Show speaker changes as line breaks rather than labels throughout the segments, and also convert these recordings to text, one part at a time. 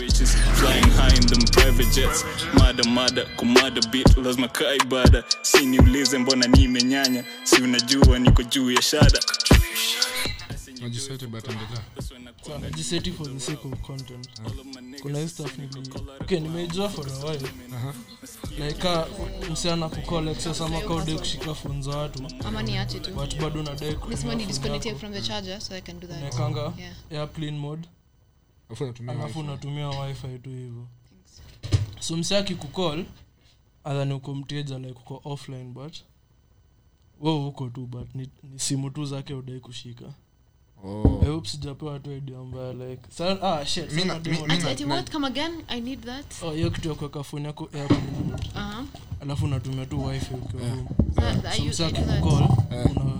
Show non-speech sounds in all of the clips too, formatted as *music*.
Riches flying high in them private jets. Mada mada kumada bit lazima kaa ibada si niulize mbona nimenyanya si unajua niko juu ya shada.
But
So, najiseti for the sake of content. Kuna hii stuff nili okay nimeijua for a while. Like ka msichana kucall excess ama kaude kushika za watu.
Ama niache tu.
But bado nadai
nisema ni disconnect from the charger so i can do that.
Unaekanga?
Yeah.
airplane mode.
afu natumia
alafu unatumia wifi. tu hivyo. So msi akikukol adhani uko mteja like uko offline but wo uko tu but ni, ni simu tu zake udai kushika.
Oh.
Sijapewa tu idea mbaya like sa, ah, shit,
Mi
sasa
na-
demo-
mi-
Ati- ati what? Come again? I need that.
Oh, hiyo kitu ya kuweka foni yako airplane
uh-huh.
Alafu unatumia tu wifi ukiwa home.
That- I
so
use-
msi
I do that.
akikukol
Eh.
una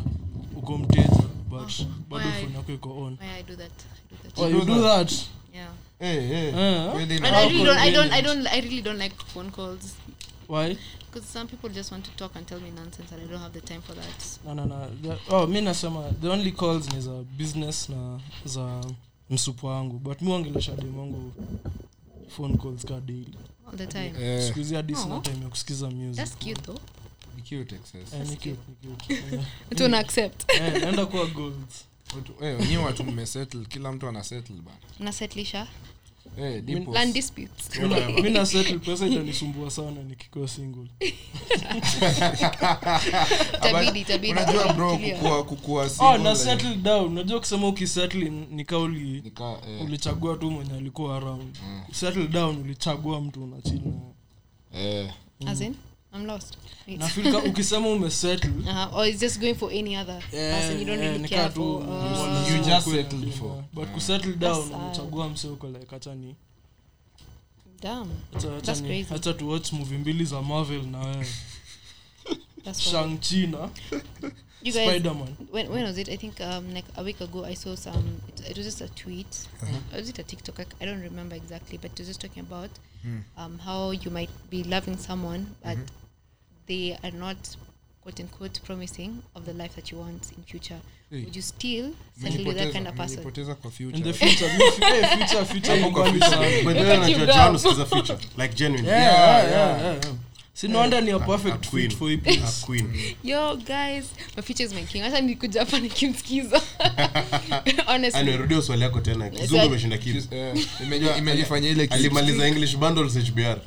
uko mteja but bado
Why?
phone yako iko on.
Why I do that? I do that.
Oh, you do that
yeah.
Hey, hey.
Eh?
Really
and I really don't I don't I don't I really don't like phone calls.
Why?
Because some people just want to talk and tell me nonsense and I don't have the time for that.
No, no, no. The, oh, mi nasema the only calls ni za business na za msupu wangu. But mi wangelesha dem wangu phone calls ka daily.
All the time.
Eh,
hadi sina
Aw.
time ya kusikiza music.
That's cute though.
Ni cute excess.
Eh, ni cute, ni cute. Eh,
to an accept.
Eh, naenda kuwa
eh, wenyewe watu mmesettle kila mtu ana settle bana
na settlisha
Eh, dimples.
land disputes.
Mi na- mi na settle pesa itanisumbua sana nikikuwa single. *laughs*
Unajua bro kukua
oh, na settle down. Unajua kusema ukisettle nika
eh,
ulichagua tu mwenye alikuwa around.
Mm.
settle down ulichagua mtu unachini.
Eh,
as in i'm lost Wait.
nafilka *laughs* ukisema umesettle
uh-huh. or is just going for any other person you don't really care for uh,
You just settled for.
but kusettle down
sad.
umechagua mse uko like acha ni
damn
acha- acha
That's
ni-
crazy.
acha tu watch movie mbili za marvel na wewe *laughs*
that's
shang chi na *laughs*
you guys
spiderman
when, when was it? I think um, like a week ago I saw some. It, it was just a tweet. Or was it a TikTok? I, I don't remember exactly, but it was just talking about um, how you might be loving someone, but they are not quote unquote promising of the life that you want in future.
Hey.
Would you still settle with that kind of person?
mmenipoteza kwa future.
in the future future future
future
future. future. Like genuine.
Yeah, yeah, yeah, yeah, yeah. Si no wonder ni a
A queen.
fit for hii
A queen. *laughs*
Yo guys, my future is my king. Hata nikuja hapa nikimsikiza. *laughs* Honestly.
Anyway, swali yako tena kizungu imeshinda kids
Eh, *laughs* imejifanya ile kitu.
alimaliza english bundles hbr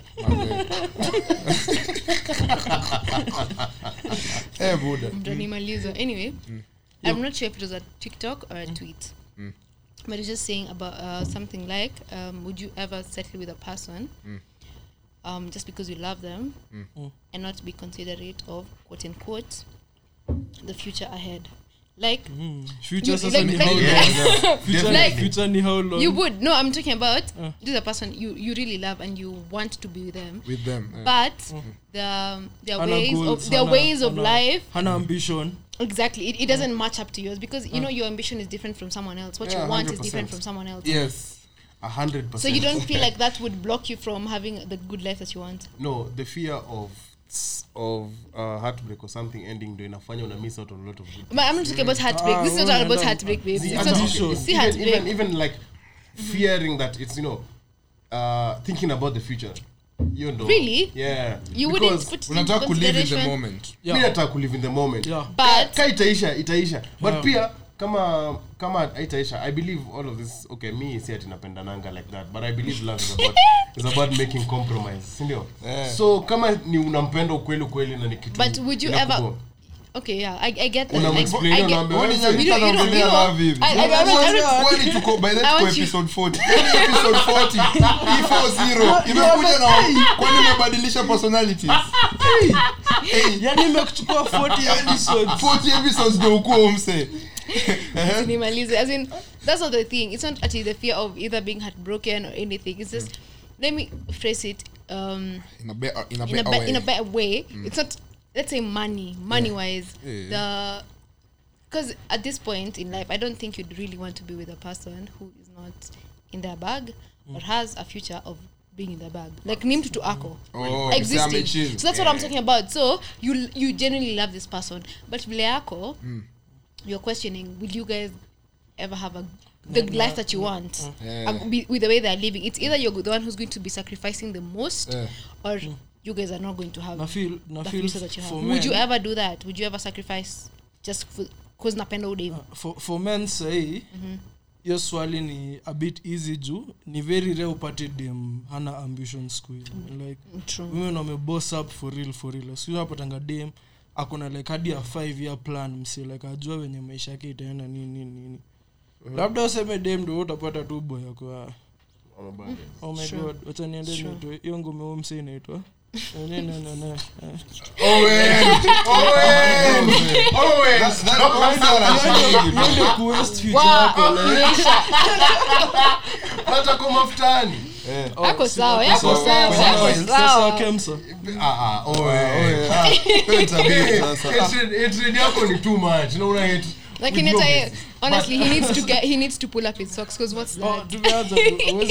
Eh, buda
Ndo nimaliza. Anyway, I'm not sure if it was a TikTok or a tweet. But it's just saying about uh, something like, um, would you ever settle with a person um, just because we love them and not be considerate of quote unquote the future ahead? Like,
Mm. future
You- like, like-
like-? *laughs* Future-
Like-
future ni how long
you would no, I'm talking about
Uh.
this is a person you, you really love and you want to be with them,
with them yeah.
but the their
Hannah
ways
goals,
of their
Hannah,
ways of
Hannah,
life
Hannah ambition
Exactly. It, it doesn't match up to yours because you know your ambition is different from someone else. What
Yeah,
you want
100%.
different from someone else.
yes
Hundred
So you don't feel like *laughs* that would block you from having the good life that you want.
no the fear of of uh, heartbreak or something ending ndo inafanya una miss out on a lot of good
But I'm not talking about heartbreak.
Ah,
this is not
women
about heartbreak, babe.
See,
It's not,
Ambition.
see
even,
heartbreak.
even even like fearing that it's you know uh thinking about the future you know
Really?
yeah
you
Because
wouldn't put
unataka kulive in the moment
Yeah.
mi nataka kulive in the moment
Yeah.
But
ka itaisha itaisha but
Yeah.
pia kama kama aitaisha i believe all of this okay mi si ati napendananga like that but i believe love is about, is about making compromise sindio
Yeah.
so kama ni unampenda ukweli ukweli na ni kitu
But would you
ever
ever- okay, yeah, I, I get that.
Unam
I,
explain,
I get,
Kwani
"Wewe
nyinyi
You don't- you don't-
mnaongelea
you know,
love hivi?
I- I- I don't- I don't-
Kwani tuko by that
I
tuko
want you-
episode 40 Yaani episode 40 hii 40 imekuja na kwani umebadilisha personalities? Hey,
yani imekuchukua 40 episodes.
40 episodes ndio ukuwa umse *laughs*
minimalism. As in, that's not the thing. It's not actually the fear of either being heartbroken or anything. It's just, let me phrase it um,
in a better in a
in a, be-
way
in a better way. It's not, let's say, money, money wise.
Yeah.
The because at this point in life, I don't think you'd really want to be with a person who is not in their bag or has a future of being in the bag. Like Nim to Ako.
oh
existing. So that's what I'm talking about. So you you genuinely love this person, but vile yako, you're questioning. Will you guys ever have a the life that you want?
Yeah.
uh, be- with the way they're living. It's either you're the one who's going to be sacrificing the most
Yeah.
or you guys are not going to have
na feel
the
feel
that you have.
for
men, you ever do that? Would you ever sacrifice just because napenda uh,
for, for men sahii hiyo swali ni a bit easy juu. Ni very rare upate dem hana ambition hizi. Like
true.
women wameboss up for real for real. Unapatanga dem akona like hadi ya five year plan msi like ajua wenye maisha yake itaenda nini nini nini. Labda useme dem ndo utapata tu boy yako oh my
Sure.
god wacha niende
Sure.
niitwe hiyo ngome huu msi inaitwa Ne, no, no. ne, Owen! Owen!
That's- that- that's not a shame, bro.
Niende kuwaste future
Wow,
yako, like,
hata kwa mafutani
oh,
sawa, yako
sawa,
sawa,
sawa, sasa. Kemsa.
Ah, ah. Ah, hatred *laughs* yako ni too much na una hate
lakini hata honestly he needs to *laughs* get he needs to pull up his socks because what's
Oh,
that?
tumeanza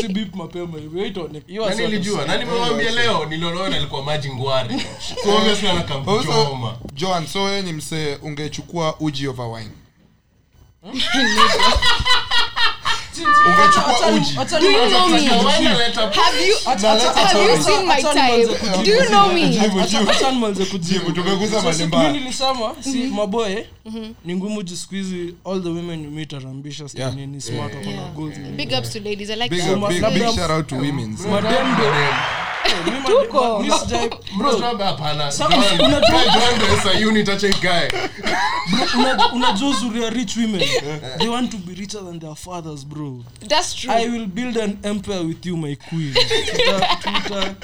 tu, beep mapema hivi. Wait on it. Hiyo nani
nilijua.
Nani
na leo niloloona alikuwa maji ngwari so obviously anakamchoma
Joan, so wewe ni msee ungechukua uji over wine *laughs* ungechukua uji
Do you know me? have you
Acha- acha-
have you seen my type? Do you know me?
Jibu,
Acha-
jibu.
acha nimalize kujibu.
Tumeguza
So,
mahali
siku
mbaya.
hii nilisema si maboye ni ngumu siku all the women you meet are ambitious
Yeah.
na nini smart wako
Yeah.
goals.
Big ups to ladies i like
big,
that.
big, big shout out to women.
Madem unajua uzuri ya rich women? They want to be richer than their fathers bro.
That's true.
I will build an empire with you my queen. *laughs* Tuta tuta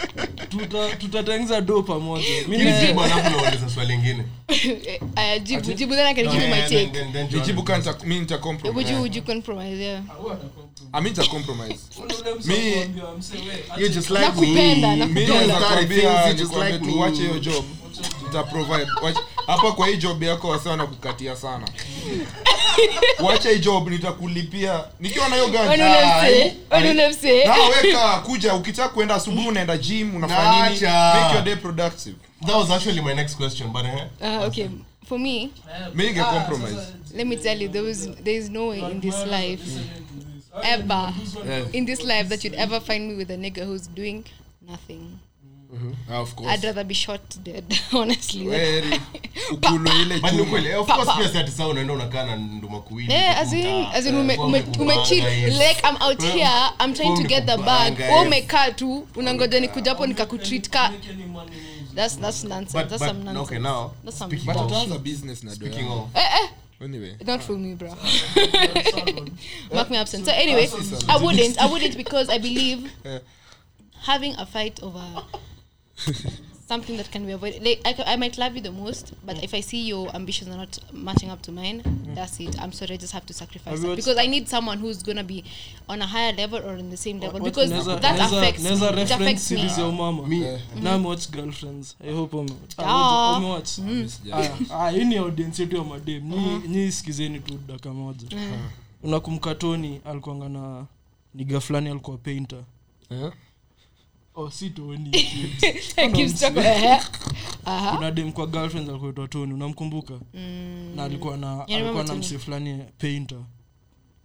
tuta tutatengeza do pamoja. Mi
Hili
na-
jibu. Alafu nauliza swali ingine. *laughs*
jibu jibu then i can give you my take?
then- then Joan-
nijibu kanta mi
would
nitacompromise
you would you compromise yeah.
Mi nitacompromise.
Mi-
You just like
Nakupenda,
me.
nakupenda.
mi
Don't
naweza
start
kwambia
things, you just like
tu
me.
wache hiyo job provide. Hapa kwa hii job yako wase wanakukatia sana. Wacha hii job nitakulipia. Nikiwa na hiyo
when
ganja
you
ah,
say when you
ah,
say
na weka kuja ukitaka kuenda asubuhi unaenda gym unafanya nini? Make your day productive.
That was actually my next question, but eh?
uh, okay. For me
mi ninge compromise.
let me tell you there is there is no way in this life ever in this life that you'd ever find me with a nigga who's doing nothing
Ah, of course.
I'd rather be shot dead *laughs* honestly.
Weri, *laughs* ukulu ile chuma.
ukweli, of course pia si ati saa unaenda unakaa na nduma kuwili,
Yeah, as in, as in ume, ume,
umekupanga
like I'm out here I'm trying to get the bag. Wewe umekaa tu unangoja nikuja hapo nikakutreat ka that's that's nonsense
But-
that's
but,
some nonsense.
okay, now,
that's some
but utaanza business na
Speaking
doya
of,
anyway.
Not for me bro. *laughs* Mark me absent so anyway I wouldn't I wouldn't because I believe having a fight over *laughs* something that can be avoided. Like I, I might love you the most but if I see your ambitions are not matching up to mine that's it. I'm sorry I just have to sacrifice
Have
that because I need someone who's gonna be on a higher level or in the same level
What-
because
neza,
that
neza,
affects me. It affects me.
ya umama
me,
na amewatch girlfriends. I hope watch.
Ah.
ah, umewatch
Sijai.
Aya, aya, hii ni audience yetu ya madem. Ni ni sikizeni tu daka moja. Unakumbuka tony alikuanga na niga fulani alikuwa painter.
Eh? *laughs*
kuna dem kwa girlfriends alikuwa itwa tony unamkumbuka? Na alikuwa na
remember
alikuwa na msi fulani painter.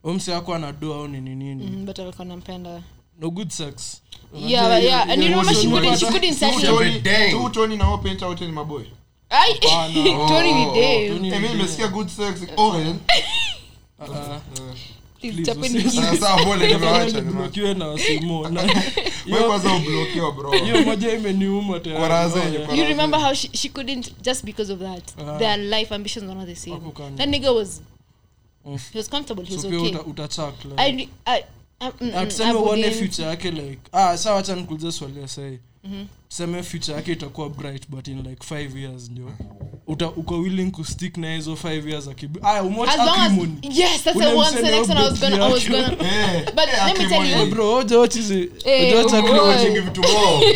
Umsi ako ana doa au nini nini?
Mm, but alikuwa nampenda.
No good sex.
Yeah yeah and you remember she couldn't she couldn't settle
Tony-
Dang.
tu Tony na wao wote ni maboy.
Ai, *laughs* Tony ni
Oh,
Dave.
Tony ni
mi nimesikia good sex. Oh
Please,
Please,
chapeni
usi-
hii.
Ah, sawa bole nimewacha nimewacha.
blokiwe na wasimo hiyo- *laughs*
kwanza ublokiwa bro
hiyo moja imeniuma tayari.
Kwa raha zenyu,
yeah.
kwa
you remember how she, she couldn't just because of that their life ambitions were not the same that nigga was
Mm.
he was comfortable he was
So
okay
utachak like.
I, I, I, I
tuseme uone future yake like ah swali ya sahi tuseme future yake itakuwa bright but in like five years ndio uta uko willing kustick na hizo five years akibi aya umwatch
as long as
acrimony
yes that's the one
mseme
the next one I was
update
I was
yake.
But let me tell you
bro oja watch hizi oja watch acrimony.
boy.
Watching vitu more.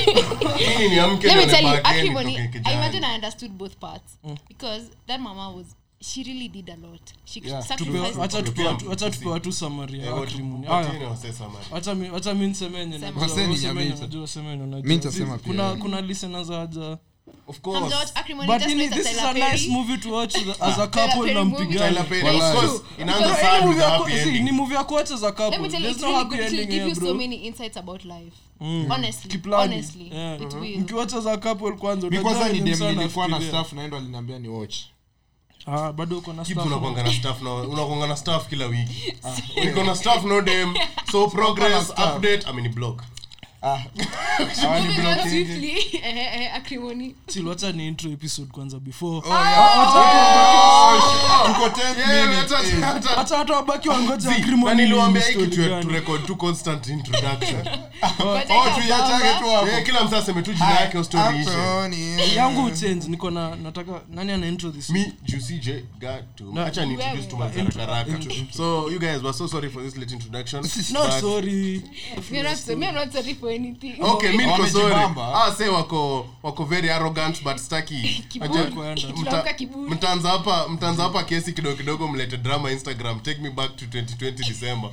Hii ni amke
let me tell you
nabaki, yani
acrimony
nitoke
I imagine I understood both parts because that mama was she really did a lot. She
Yeah,
Tupe- wacha tupe watu-
Eh, watu-
acrimony
wapatieni
aya
wasee summary.
wacha mi kuna listeners
of course.
But
just
this is a nice movie to watch *laughs* as a couple na mpigani.
Tyler Perry,
It's
of course.
True.
inaanza
Because
sad
Ni
with
movie ya
happy
ku- see,
ending.
ni movie ya kuwatch as a couple. There's no happy
good. It will
ending here
you so many insights about life.
Mm.
Honestly,
Kiplani.
honestly,
Yeah.
it will.
mkiwatch as couple kwanza
mi ni dem nilikuwa na staff naendo aliniambia ni watch
Ah, bado uko na stuff.
unakuanga na staff na unakuanga na staff kila wiki. *laughs* Uko na staff no dem. So progress update i mean block *laughs*
Hawa ni
Moving on
blocking.
swiftly, eh, eh, Acrimony.
Chill, wacha ni intro episode kwanza before.
Tuko 10 minutes. eh.
hata hata wabaki wangoja
na
Acrimony
niliwambia
ni
hiki
story
tu
gani.
tu record tu constant introduction.
But *laughs*
oh
I
tuiachage
have
tu hapo.
Eh, kila mtu aseme tu jina yake story ishe.
yangu change niko na nataka nani ana intro this
me juicy j got to
No.
acha ni introduce tu
Wewe.
haraka haraka so you guys were so sorry for this late introduction
no sorry.
Me, I'm not, me, not sorry for anything.
okay mi niko sorry
Wamejibamba.
ah say wako wako very arrogant but staki *laughs*
Kiburi.
Acha- mta-
Tunaamka kiburi.
mtaanza hapa mtaanza hapa kesi kidogo kidogo mlete drama instagram take me back to 2020 december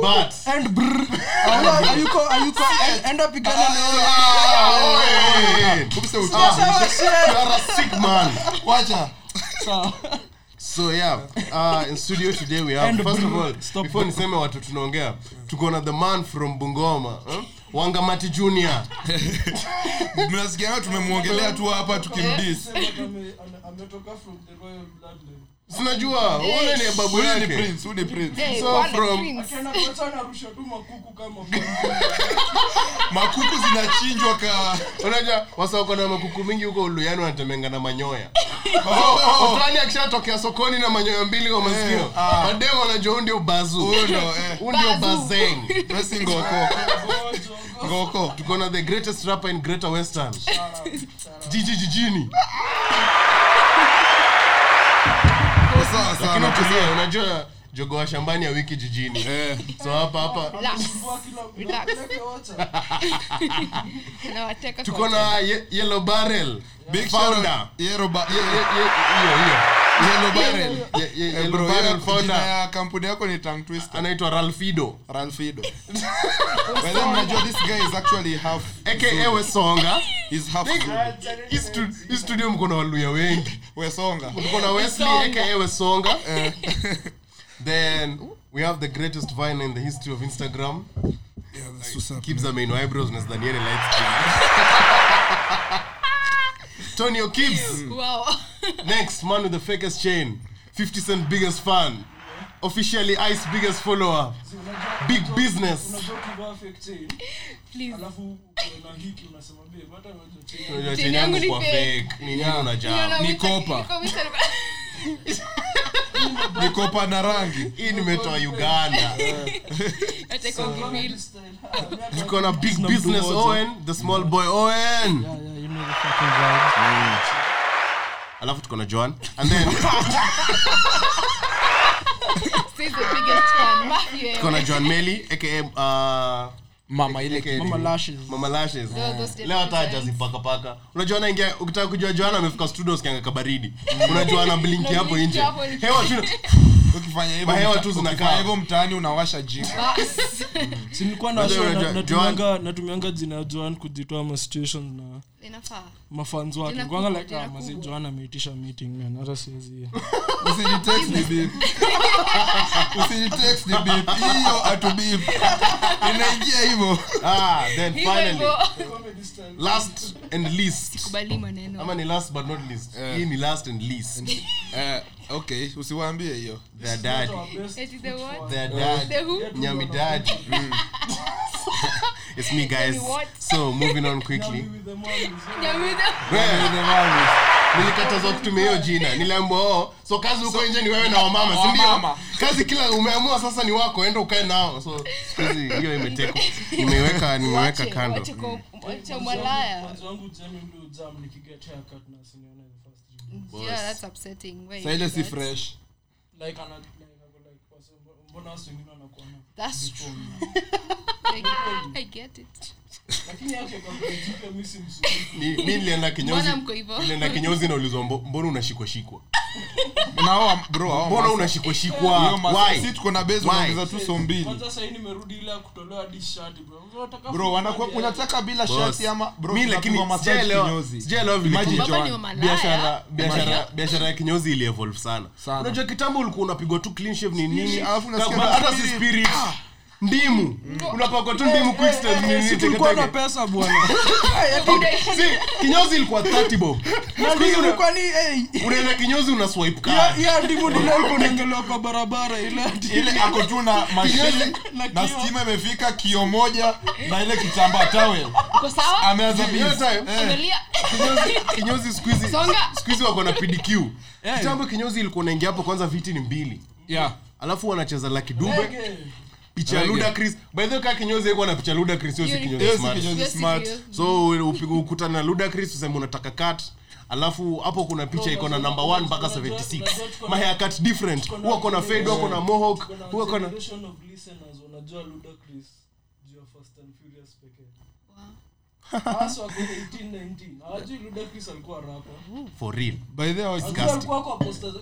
but
and brr Ala, ayuko ayuko enda pigana na
hey, hey, hey.
Ukise uchi-
you are a sick man
wacha
sawa
so yeah uh, in studio today we have
And
first of all
stop.
before niseme watu tunaongea tuko na the man from bungoma huh? Wangamati junior. *laughs*
Mnasikianga tumemwongelea tu hapa tukimdis.
Ametoka from the royal bloodline.
Sinajua ule ni babu yake?
ni prince.
So from- *laughs*
makuku
zinachinjwa ka
unajua wasako makuku mingi huko uluyani wanatemenga na manyoya otani akishatokea sokoni na manyoya mbili kwa masikio.
Ah.
mademu wanajua huu ndio bazu.
Eh,
huu ndio bazeng.
Basi ngoko. Ngoko
tuko na the greatest rapper in greater western jiji jijini.
Sawa sana
unajua jogo wa shambani ya wiki jijini.
Eh.
So hapa hapa.
Relax. Relax. Nawateka
tuko na ye, yellow barrel.
Big
founder.
yellow kampuni yako ni
anaitwa ralfido
Ralfido *laughs* this guy is actually half
aka wesonga.
Half
studio mko na waluya wengi.
Wesonga.
Tuko na wesley aka wesonga *laughs* then we have the greatest vine in the history of instagram. Keeps the main eyebrows na zdaniere lights *laughs* tonio kibbs.
Wow.
next man with the fakest chain. 50 cent biggest fan. Officially ice biggest follower. Big business.
Please.
Unajua
Chain?
Chain
yangu
yangu
ni
kwa
fake.
Ni nini unajaa
Ni kopa. *laughs* *laughs* Nikopa na rangi.
Hii nimetoa uganda. *laughs* *laughs* Niko na big business owen. The small boy owen. Alafu tuko na joan. And then tuko na joan meli aka uh,
mama ile
aka-
Mama Lashes.
mama lashes
Those- those
leo hata
designs.
hajazipakapaka unajua naingia ukitaka kujua joana amefika studio usikianga kabaridi unajua ana blinki hapo nje hewa tu *laughs*
ukifanya hivyo
Mahewa tu zinakaa.
hivyo mtaani unawasha jiko
Bas. *laughs* *laughs*
sinikuwa
Unajua, unajua,
natumianga natumianga jina joan kujitoa ma situations na
Inafaa.
Mafans wake.
Kwanza
like ah, mazi joan ameitisha meeting man. Hata siwezi. *laughs*
Usinitext ni beep. *laughs* Usinitext ni beep. Hiyo atu beep. Inaingia hivyo.
Ah then finally. Last and least. Ama ni last but not least.
Eh.
hii ni last and least.
Eh okay. Usiwaambie hiyo.
Their daddy.
the what?
their
The
dad nyamidad *laughs* it's me guys. So moving on quickly. Nilikatazwa kutumia hiyo jina. Niliambiwa oh, so kazi huko nje ni wewe na wamama
sindio
kazi kila umeamua sasa ni wako enda ukae nao. So siku hiyo imeteko. Nimeweka nimeweka kando.
wache si fresh. Malaya. Yeah, that's wengine
fresh
That's true. *laughs* I get it.
Mi nilienda kinyozi
Mbona mko hivyo?
nilienda kinyozi naulizwa mbona unashikwashikwa mbona unashikwashikwa
hiyo masa-
Why?
si tuko na base tu so mbili
kwanza sasa hii nimerudi ile ya
bila shati ama kinyozi.
sijaelewa vile
Imagine
kinyo-
Baba ni
Joan.
malaya.
biashara biashara biashara ya kinyozi ili sana
Sana.
unajua kitambo ulikuwa unapigwa tu clean shave ni nini hata si
spirit.
spirit ndimu. Unapakwa tu ndimu
tulikuwa na pesa bwana. *laughs*
Kinyozi ilikuwa 30 bob.
Na
Siku hizi
ndio
una-
ilikuwa ni hey
unaenda kinyozi una swipe card.
Ya ndimu ndio ilikuwa inaongelewa kwa barabara ile
ile ako tu na *laughs* mashine
Na
stima imefika kio moja na ile kitambaa tawe
Uko sawa?
ameanza Eh,
kinyozi kinyozi siku hizi siku hizi wako na PDQ
Eh.
kitambo kinyozi ilikuwa unaingia hapo kwanza viti ni mbili.
Yeah.
alafu wanacheza Dube.
Reggae.
Picha. Ludacris by the way kinyozi iko na picha Ludacris sio si kinyozi smart.
Kinyozi smart.
so ukutana na Ludacris useme unataka cut. Alafu hapo kuna picha iko na number 1 mpaka 76 my haircut different. Huwa kona fade huwa kona mohawk huwa kona
generation of listeners wanajua Ludacris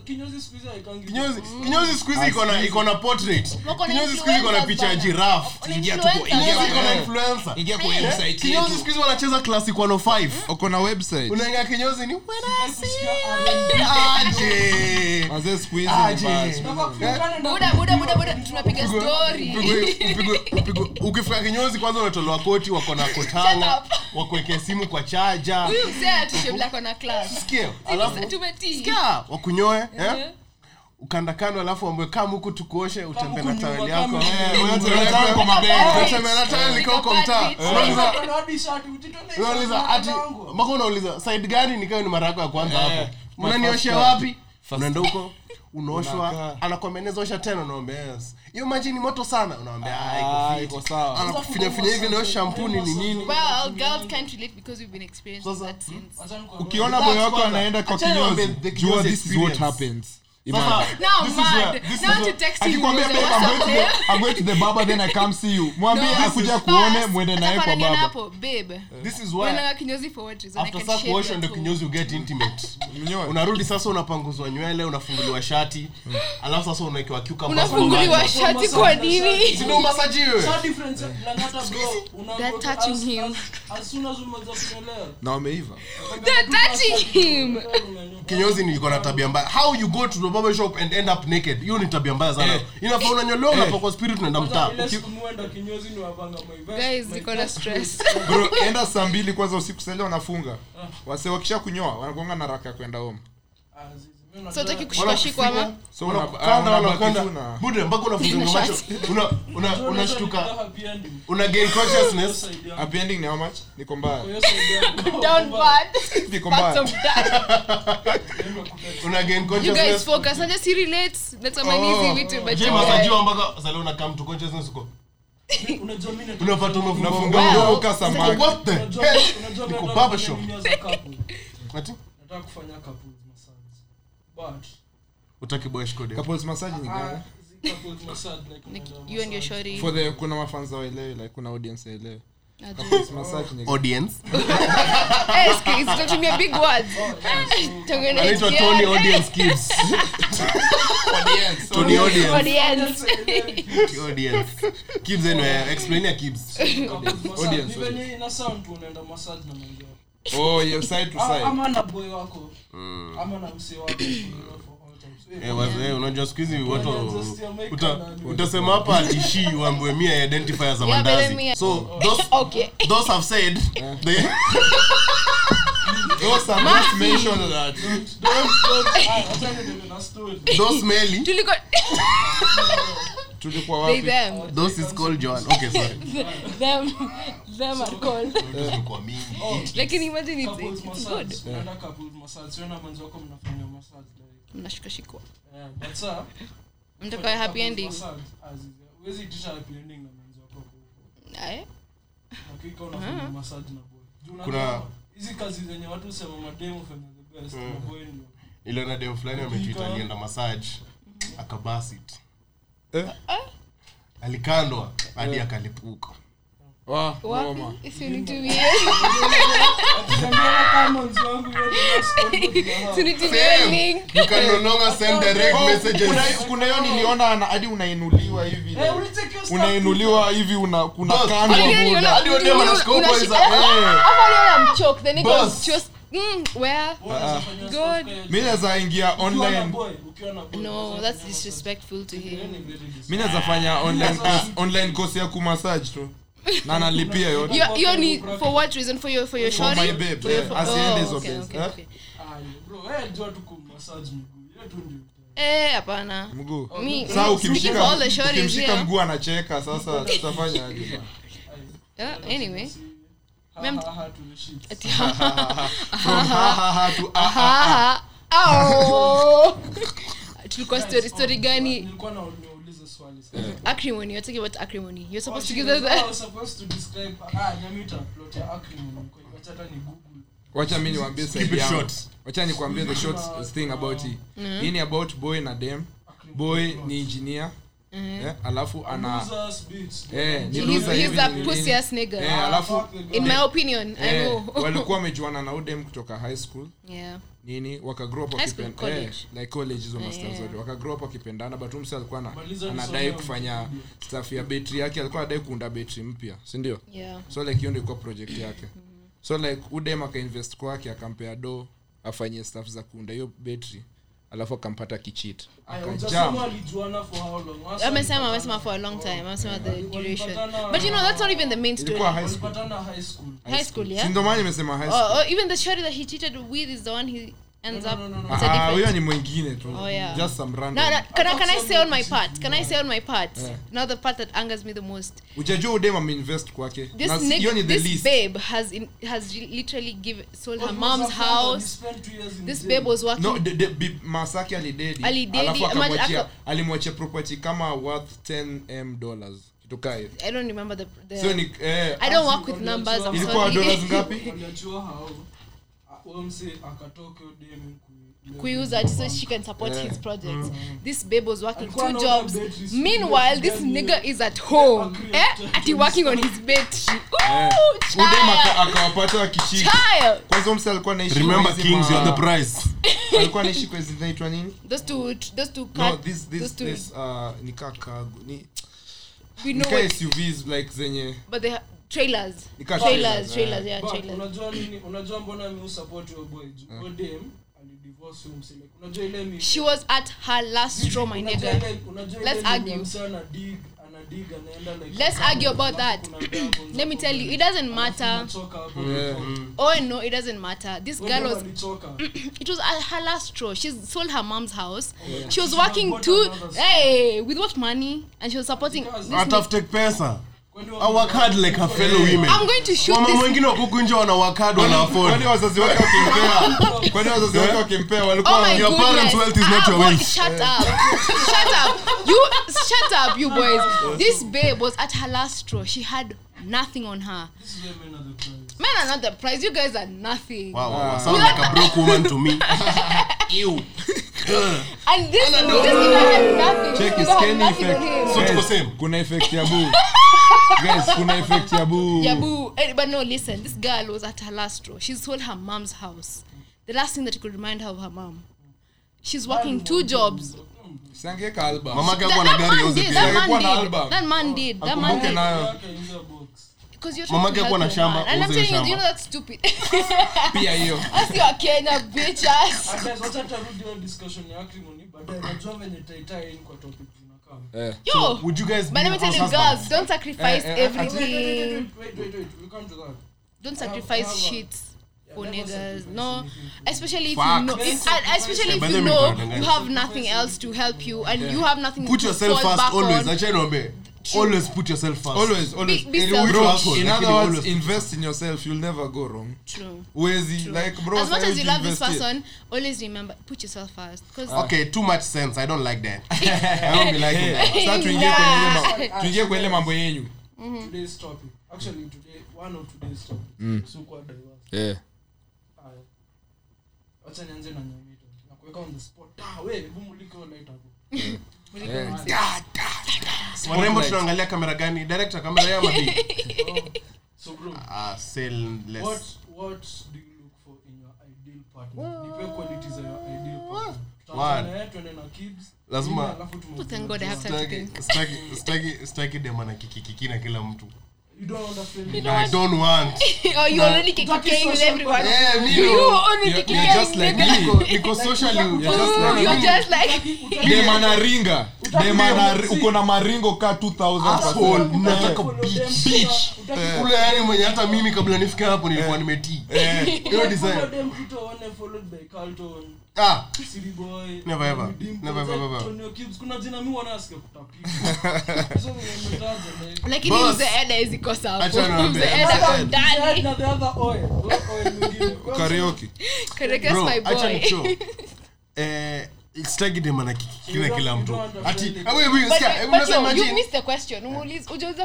kinyozi siku hizi haikangi-
kinyozi kinyozi siku hizi iko na portrait kinyozi siku iko na picha ya
bana.
giraffe.
Wako na
Ingia tu kwa-
influencers.
kinyozi iko na influencer.
ingia kwa website
kinyozi
yetu.
siku hizi wanacheza classic 105
uko na website.
Unaingia kinyozi ni when I
Kusikia
see aje.
Wazee siku hizi
Aje.
ni bad.
Unafaa kufungana na-
Buda, buda, buda, buda. tunapiga story.
Upigwe- upigwe- *laughs* upigwe- ukifika kinyozi kwanza unatolewa koti wako na kotanga wakuwekea simu kwa chaja
huyu mzee atushemlako na class
sikia alafu
tumetii
sikia wakunyoe eh?
Eh.
ukandakando alafu ambwe kam huku tukuoshe utembe na taweli Eh,
nyuma.
na taweli kwa mabega.
Right.
Unatembea na taweli liko kwa mtaa
Right.
unauliza
Kuna hadi shati, utitolee
unauliza
shati
ati
mwanangu.
unauliza side gani nikawa ni mara yako ya kwanza hapo
my
wapi unaenda huko unaoshwa
Unakaa.
anakuambia osha tena unaambia hiyo maji ni moto sana unaambia
Ah,
hivi nayo shampuni ni nini?
Well girls can't relate because we've been experiencing
Sasa,
that since.
Acha nikwambie.
ukiona
Relax
wako anaenda kwa kinyozi jua this is what happens Mwambie akuja kuone mwende naye kwa
kinyozi
uget intimate. Unarudi sasa unapanguzwa nywele unafunguliwa shati. Alafu sasa unaekewa
unafunguliwa shati kwa nini?
na wameiva
Kinyozi niko na tabia mbaya. How you go to the barber shop and end up naked? Hiyo ni tabia mbaya sana.
Eh.
inafaa unanyolewa unapakwa spirit unaenda mtaa.
Guys, niko na stress. *laughs*
bro enda saa mbili kwanza usiku sale wanafunga. Wase wakisha kunyoa wanakuanga na raka ya kwenda home
Ah, zizi, mimi
so
unajua-
utaki kushikashikwa
na-
Bude, mpaka unafunga macho. unashtuka una gain consciousness.
Happy ending ni how much? Niko mbaya. *laughs*
Down bad *laughs*
niko mbaya. *laughs*
Una gain
you guys focus. Najua si relate. Natamani hizi
Oh.
vitu but
je
you
mpaka sasa una come to consciousness uko? Unapata umefunga
mdomo ka samaki.
what the
unajua- unajua
Niko
mimi nataka kufanya nini
utaki boy shkode
couples massage ni
ah,
gani?
your
massage.
shorty
for the kuna mafans waelewe like kuna audience waelewe couples massage ni
audience? *laughs*
Eh, sikia, sitatumia big words.
Anaitwa Tony Audience Kids. Tony Audience.
Audience.
Audience. Kids anyway explain ya Kids.
Couples.
Audience,
ina sound unaenda massage na wako.
Oh yeah side to
Ah,
side.
Ama na boy wako ama na msee wako for all times. Eh,
unajua siku hizi watu utasema hapa atishi uambue mia identifie za mandazi. so those *laughs*
Okay.
those have said they *laughs*
those are just mentioned that
Don't- don't- acha niendelee na story.
those smelly.
Tuliko- *laughs*
tulikuwa wapi
them.
those is called Joan okay sorry *laughs*
Them. Them are called.
Tulikuwa mingi. *laughs*
Lakini imagine it's- it's,
it's
good.
Na like,
Mnashikashikwa.
yeah, but sir
Mtaka happy ending.
huwezi itisha happy ending na mwenzi wako.
Aye.
Hakika unafanya massage na boy.
Kuna-
hizi kazi zenye watu sema mademo fanya the best, maboy ndio.
ile na demo fulani ametuita alienda massage akabasit
Eh?
alikandwa hadi akalipuka.
Oh,
messages.
kuna- hiyo niliona hadi unainuliwa hivi.
Eh,
unainuliwa hivi una kuna
Boss,
mm, where?
Unaweza
God.
mi naweza ingia online
boy, ukiwa na boy,
No, that's disrespectful to him.
Very disrespectful.
mi naweza fanya online course, online course ya kumassage tu na nalipia yote
Hiyo- hiyo ni for what reason? For your for your
For my babe,
For
yeah.
for-
Asiende
oh, okay, okay, okay.
Bro, wewe jua tu kumassage miguu. Hiyo tu ndio.
Hapana.
mguu
Me-
saa
me- speaking
ukimshika
for all the shorties
ukimshika
here.
mguu anacheka sasa tutafanya
anyway. Tulikuwa story story gani? acrimony. You're talking about acrimony. You're
Oh,
to
shit,
give
I
that
was supposed to describe ah ya acrimony kwa hata ni google.
Wacha mi niwambie
Keep
side
it
yangu. wacha nikwambie the short thing about hii hii ni about boy na dem. Boy ni engineer eh, alafu ana eh, ni
he's, he's a pussy ass nigga.
Eh, alafu
in my opinion i
eh,
know. *laughs*
walikuwa wamejuana na udem kutoka high school.
Yeah.
Nini up eh, like college hizo masters up wakipendana but umse alikuwa na- anadai kufanya stuff ya betri yake. Alikuwa anadai kuunda betri mpya si ndio?
Yeah.
So like hiyo ndio ilikuwa project yake. So like udem akainvest kwake akampea do afanyie stuff za kuunda hiyo betri alafu akampata kichit.
Amesema amesema for a long time. Amesema the duration. but you know that's not even the main story.
High school.
High school.
High school
si
yeah?
ndo maana nimesema high school
or, or even the shorty that he cheated with is the one he ends up a
Ah,
different
huyo ni mwingine tu
Oh, yeah.
just some random
no, no, can, I, can I say on my part? Can I say on my part?
Yeah.
Now the part that angers me the most.
ujajua udem ameinvest kwake
This
Na ni the
this
least
babe has in, has literally given sold
What her father?
House.
spent two years in
This babe was working.
no de, de, bi- masaki alidedi
Alidedi,
alafu akamwachia alimwachia property kama worth 10 m dollars kitu
I don't remember the. the
so ni eh,
I don't work with numbers. I'm
ilikuwa dollars ngapi
Waliachiwa hao. Huyo mse akatoka hiyo dem kui-
Kuiuza so she can support
Yeah.
his projects. This babe was working two jobs. Meanwhile, this nigga is at home. Eh? Ati working on his battery.
akawapata wakishiki
Child.
kwanza mse alikuwa anaishi kwa hizi zinaitwa nini
Those two, those two,
no
this,
this
those two,
this uh nika ni
we know
nika
what,
SUVs like zenye
but they ha- trailers. Trailers,
trailers,
trailers,
eh.
yeah, trailers.
unajua nini unajua mbona mi usupport your boy juu alidivorce huyo mse unajua ile mi
She was at her last straw, my nigga. Let's argue.
mimi dig dig anaenda like
Let's argue about that. *clears throat* Let me tell you, it doesn't matter.
Yeah.
Oh no, it doesn't matter. This girl was. *clears throat* It was her last straw. She sold her mom's house. She was working two. Hey, with what money? And she was supporting. This
atafute pesa
Kwani
I work hard like her fellow women
I'm going to shoot
wamama
this.
wengine wakuku nje wana work hard wana afford
wake wakimpea *laughs* kwani wazazi wake wakimpea walikuwa
my
Your
goodness.
parents' wealth is not your
boy,
wealth.
Shut up. shut up. You shut up, you boys. This babe was at her last straw. She had nothing on her.
This is where men are the prize.
Men are not the prize. You guys are nothing.
wow, wow, sound like a broke woman to me *laughs* Ew.
And this, this nigga had nothing.
Check
This
his
nigga had
scanning
nothing
effect.
So tuko same.
kuna effect ya buu guys kuna effect ya boo
Yeah, boo. Eh, But no, listen. This girl was at her last row. She sold her mom's house. The last thing that could remind her of her mom. She's working two jobs.
Sangeka album
Mama
That,
na
that
gari
man
auze
did.
pia
That man
Alikuwa na
did.
album.
That man did. That man did.
nayo.
Because you're trying to
na
help
shamba,
man. And I'm telling you, do you know that's stupid? *laughs*
pia hiyo
That's your Kenya bitch ass.
Guys, wacha tarudi hiyo discussion ya acrimony baadaye najua venye taitai in kwa topic zinakaa
Yo, so
would you guys
But let me tell you, girls, don't sacrifice
uh, uh, eh,
Wait, wait, wait,
everything.
wait, wait, wait, wait, we'll come to that.
Don't
have-
sacrifice
have
shit for
never
niggas. No, especially if
Fuck.
you know, if, and especially if you. know you have nothing else to help you and you have nothing
put
to
yourself
fall
first
back
always.
on.
Always put yourself first.
Always always.
Be- be
In- bro, in other
always-
invest in yourself. You'll never go wrong.
True.
uwezi like bro
as much as you love this
person it.
always remember put yourself first. Because
okay too much sense. I don't like that. *laughs* *laughs* I don't be like that.
Eh, sasa tuingie kwenye tuingie kwenye ile mambo yenyu.
Today's topic. Actually, today, one of today's topic. So kwa diverse.
eh
Haya. Nianze na Nyamita. Nakuweka on the spot. Ah, we, hebu mulika
eh
warembo tunaangalia kamera gani? Director kamera ya *laughs*
so bro.
Ah sellless
what what do you look for in your ideal partner? Nipe qualities za your ideal partner.
One.
tutaanza naye na
Lazima-
Nini, alafu tume-
Oh, thank God I have time to
Sitaki-
think.
sitaki- sitaki- sitaki dem ana kikikiki na kila mtu
you don't understand me.
i don't want
oh, you already kicking with everyone.
Yeah, me.
You only kicking
you're just like me.
Niko socially
Ooh, You're just like
dem anaringa dem ana- uko na maringo ka 2000
Asshole, nataka bitch.
Bitch.
ule yani mwenye hata mimi kabla nifike hapo nilikuwa nimetii hiyo
Follow
design
them, tutaone followed by Carlton,
ah
City Boy,
Never ever. Never ever, ever.
Tonyo Gibbs. kuna jina mi wanasikia kutapika so *laughs* nimetaja like
lakini
Boss.
mzee eda izikosa
Acha niwaambie.
mzee eda kwa
Add
ndani
na the other oil, oil oil mwingine.
karaoke
Correct, that's
acha
boy *laughs*
eh sitaki dem ana kikiki na
You
kila mtu ati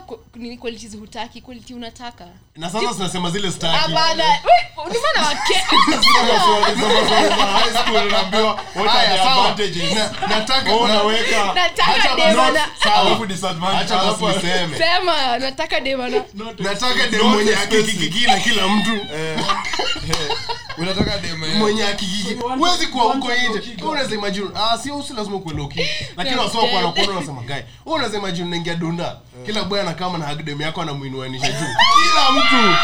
ku- nini qualities hutaki quality unataka?
Na sasa tunasema zile staki
Hapana, we- ni maana wake *laughs*
Haya, sawa. Na- nataka
Oh,
na-
unaweka.
Nataka
Acha
demana
Sawa.
alafu disadvantage
acha basi
alafu-
niseme.
Sema nataka demana
nataka dem mwenye
expensive.
kila mtu *laughs*
unataka dem eh,
mwenye akikiki
So you want-
huwezi kuwa huko nje. unaweza imagine ah sio si lazima kuwe loki lakini
No,
kwa nakuona unasema guy wewe unaweza imagine unaingia dunda. Kila boy anakama na hagdem yako anamuinuanisha juu. *laughs* Kila mtu.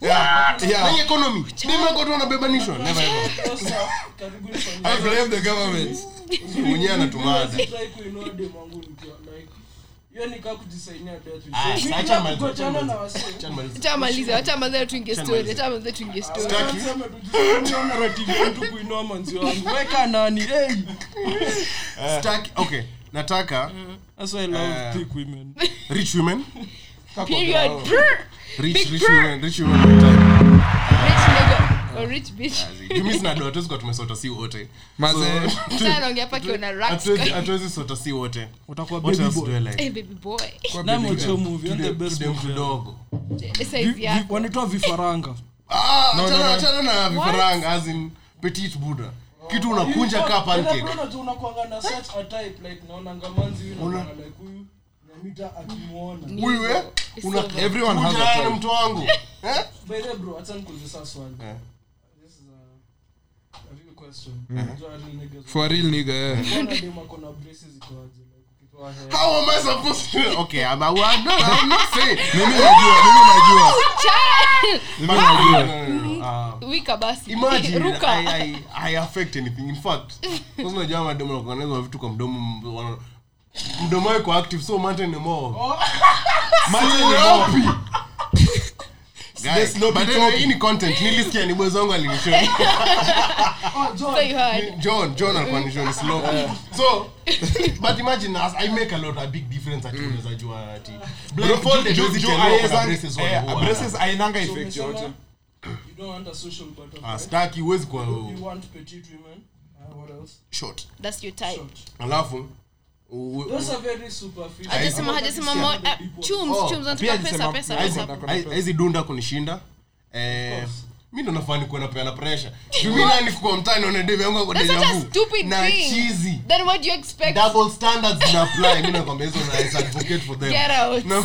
Yeah, yeah.
hii economy. Demu yako tu anabebanishwa never ever. *laughs*
Sasa, karibuni fanyeni.
I blame the government.
mwenyewe anatumada
Mimi try kuinua dem wangu nikiwa like hiyo ni kaa kujisainia death wish. Mimi
acha
bila
maliza,
kugojana
acha
na
maliza.
wasee.
Acha nimalize.
chamaliza wachamaliza tuingie story
Chamaliza.
tuingie story
Staki.
Sema tujisainia narrative yetu kuinua manzi wangu weka nani
okay nataka
that's why i love thick women
rich women
period
rich rich women rich women
or rich bitch.
Jumi sina doa, hatuwezi kuwa tumesota si wote.
Mazee.
So,
mtu anaongea hapa akiona racks.
hatuwezi- hatuwezi sota si wote.
Utakuwa
What
baby
else do I like?
Eh, baby boy.
Name what's your movie and the
Tudem-
best
tudem
movie
kidogo
size
Vi- vi-
yako.
wanaitwa vifaranga.
Ah,
No,
achana-
no, no.
achana na vifaranga as in petit buddha kitu unakunja kaa pancake.
Unakwanga na such a type like naona ngamanzi huyu
Una-
naona like huyu namita akimuona.
Huyu eh?
It's
una
over.
Everyone has a
kunja
type.
mtu wangu. Eh?
By the way, bro acha nikuulize sasa swali.
Eh.
this is a, a real question Unajua real niggas
for a real nigga eh.
How am i supposed to okay i'm a one no i'm not saying. *laughs*
Mimi najua mimi najua. Mimi
no,
najua
no, no, no. Ah,
wika basi
imagine *laughs*
ruka.
I, I, I affect anything. In fact sasa unajua mademo wanakuaneza vitu kwa mdomo wana- mdomo wao active so mate ni more.
Mate ni more.
guys
sloppy
but anyway,
toppy.
Hii ni content. Nilisikia ni boys wangu alinishow *laughs*
John.
So you heard
John John alikuwa ni slow. So *laughs* but imagine as I make a lot a big difference ati unaweza ati blindfolded
Juu-
huwezi
juu
tell wako na
aiweza-
braces
braces ainanga effect yote.
you don't want a social butterfly
Ah, staki huwezi kwa
you want petite women. Uh, what else?
Short.
That's your type.
Short
alafu
hajasema uh, chums
Oh,
chums anataka pesa pesa pesa.
hizi dunda kunishinda. Eh. Mi ndo nafaa nikuwa napeana pressure. Jumi nani kwa mtani ona demu yangu ako
that's
deja
such a
vu.
stupid
na
thing.
cheesy.
Then what do you expect?
Double standards zina apply. Mi nakwambia hizo na advocate for them.
Get out.
No,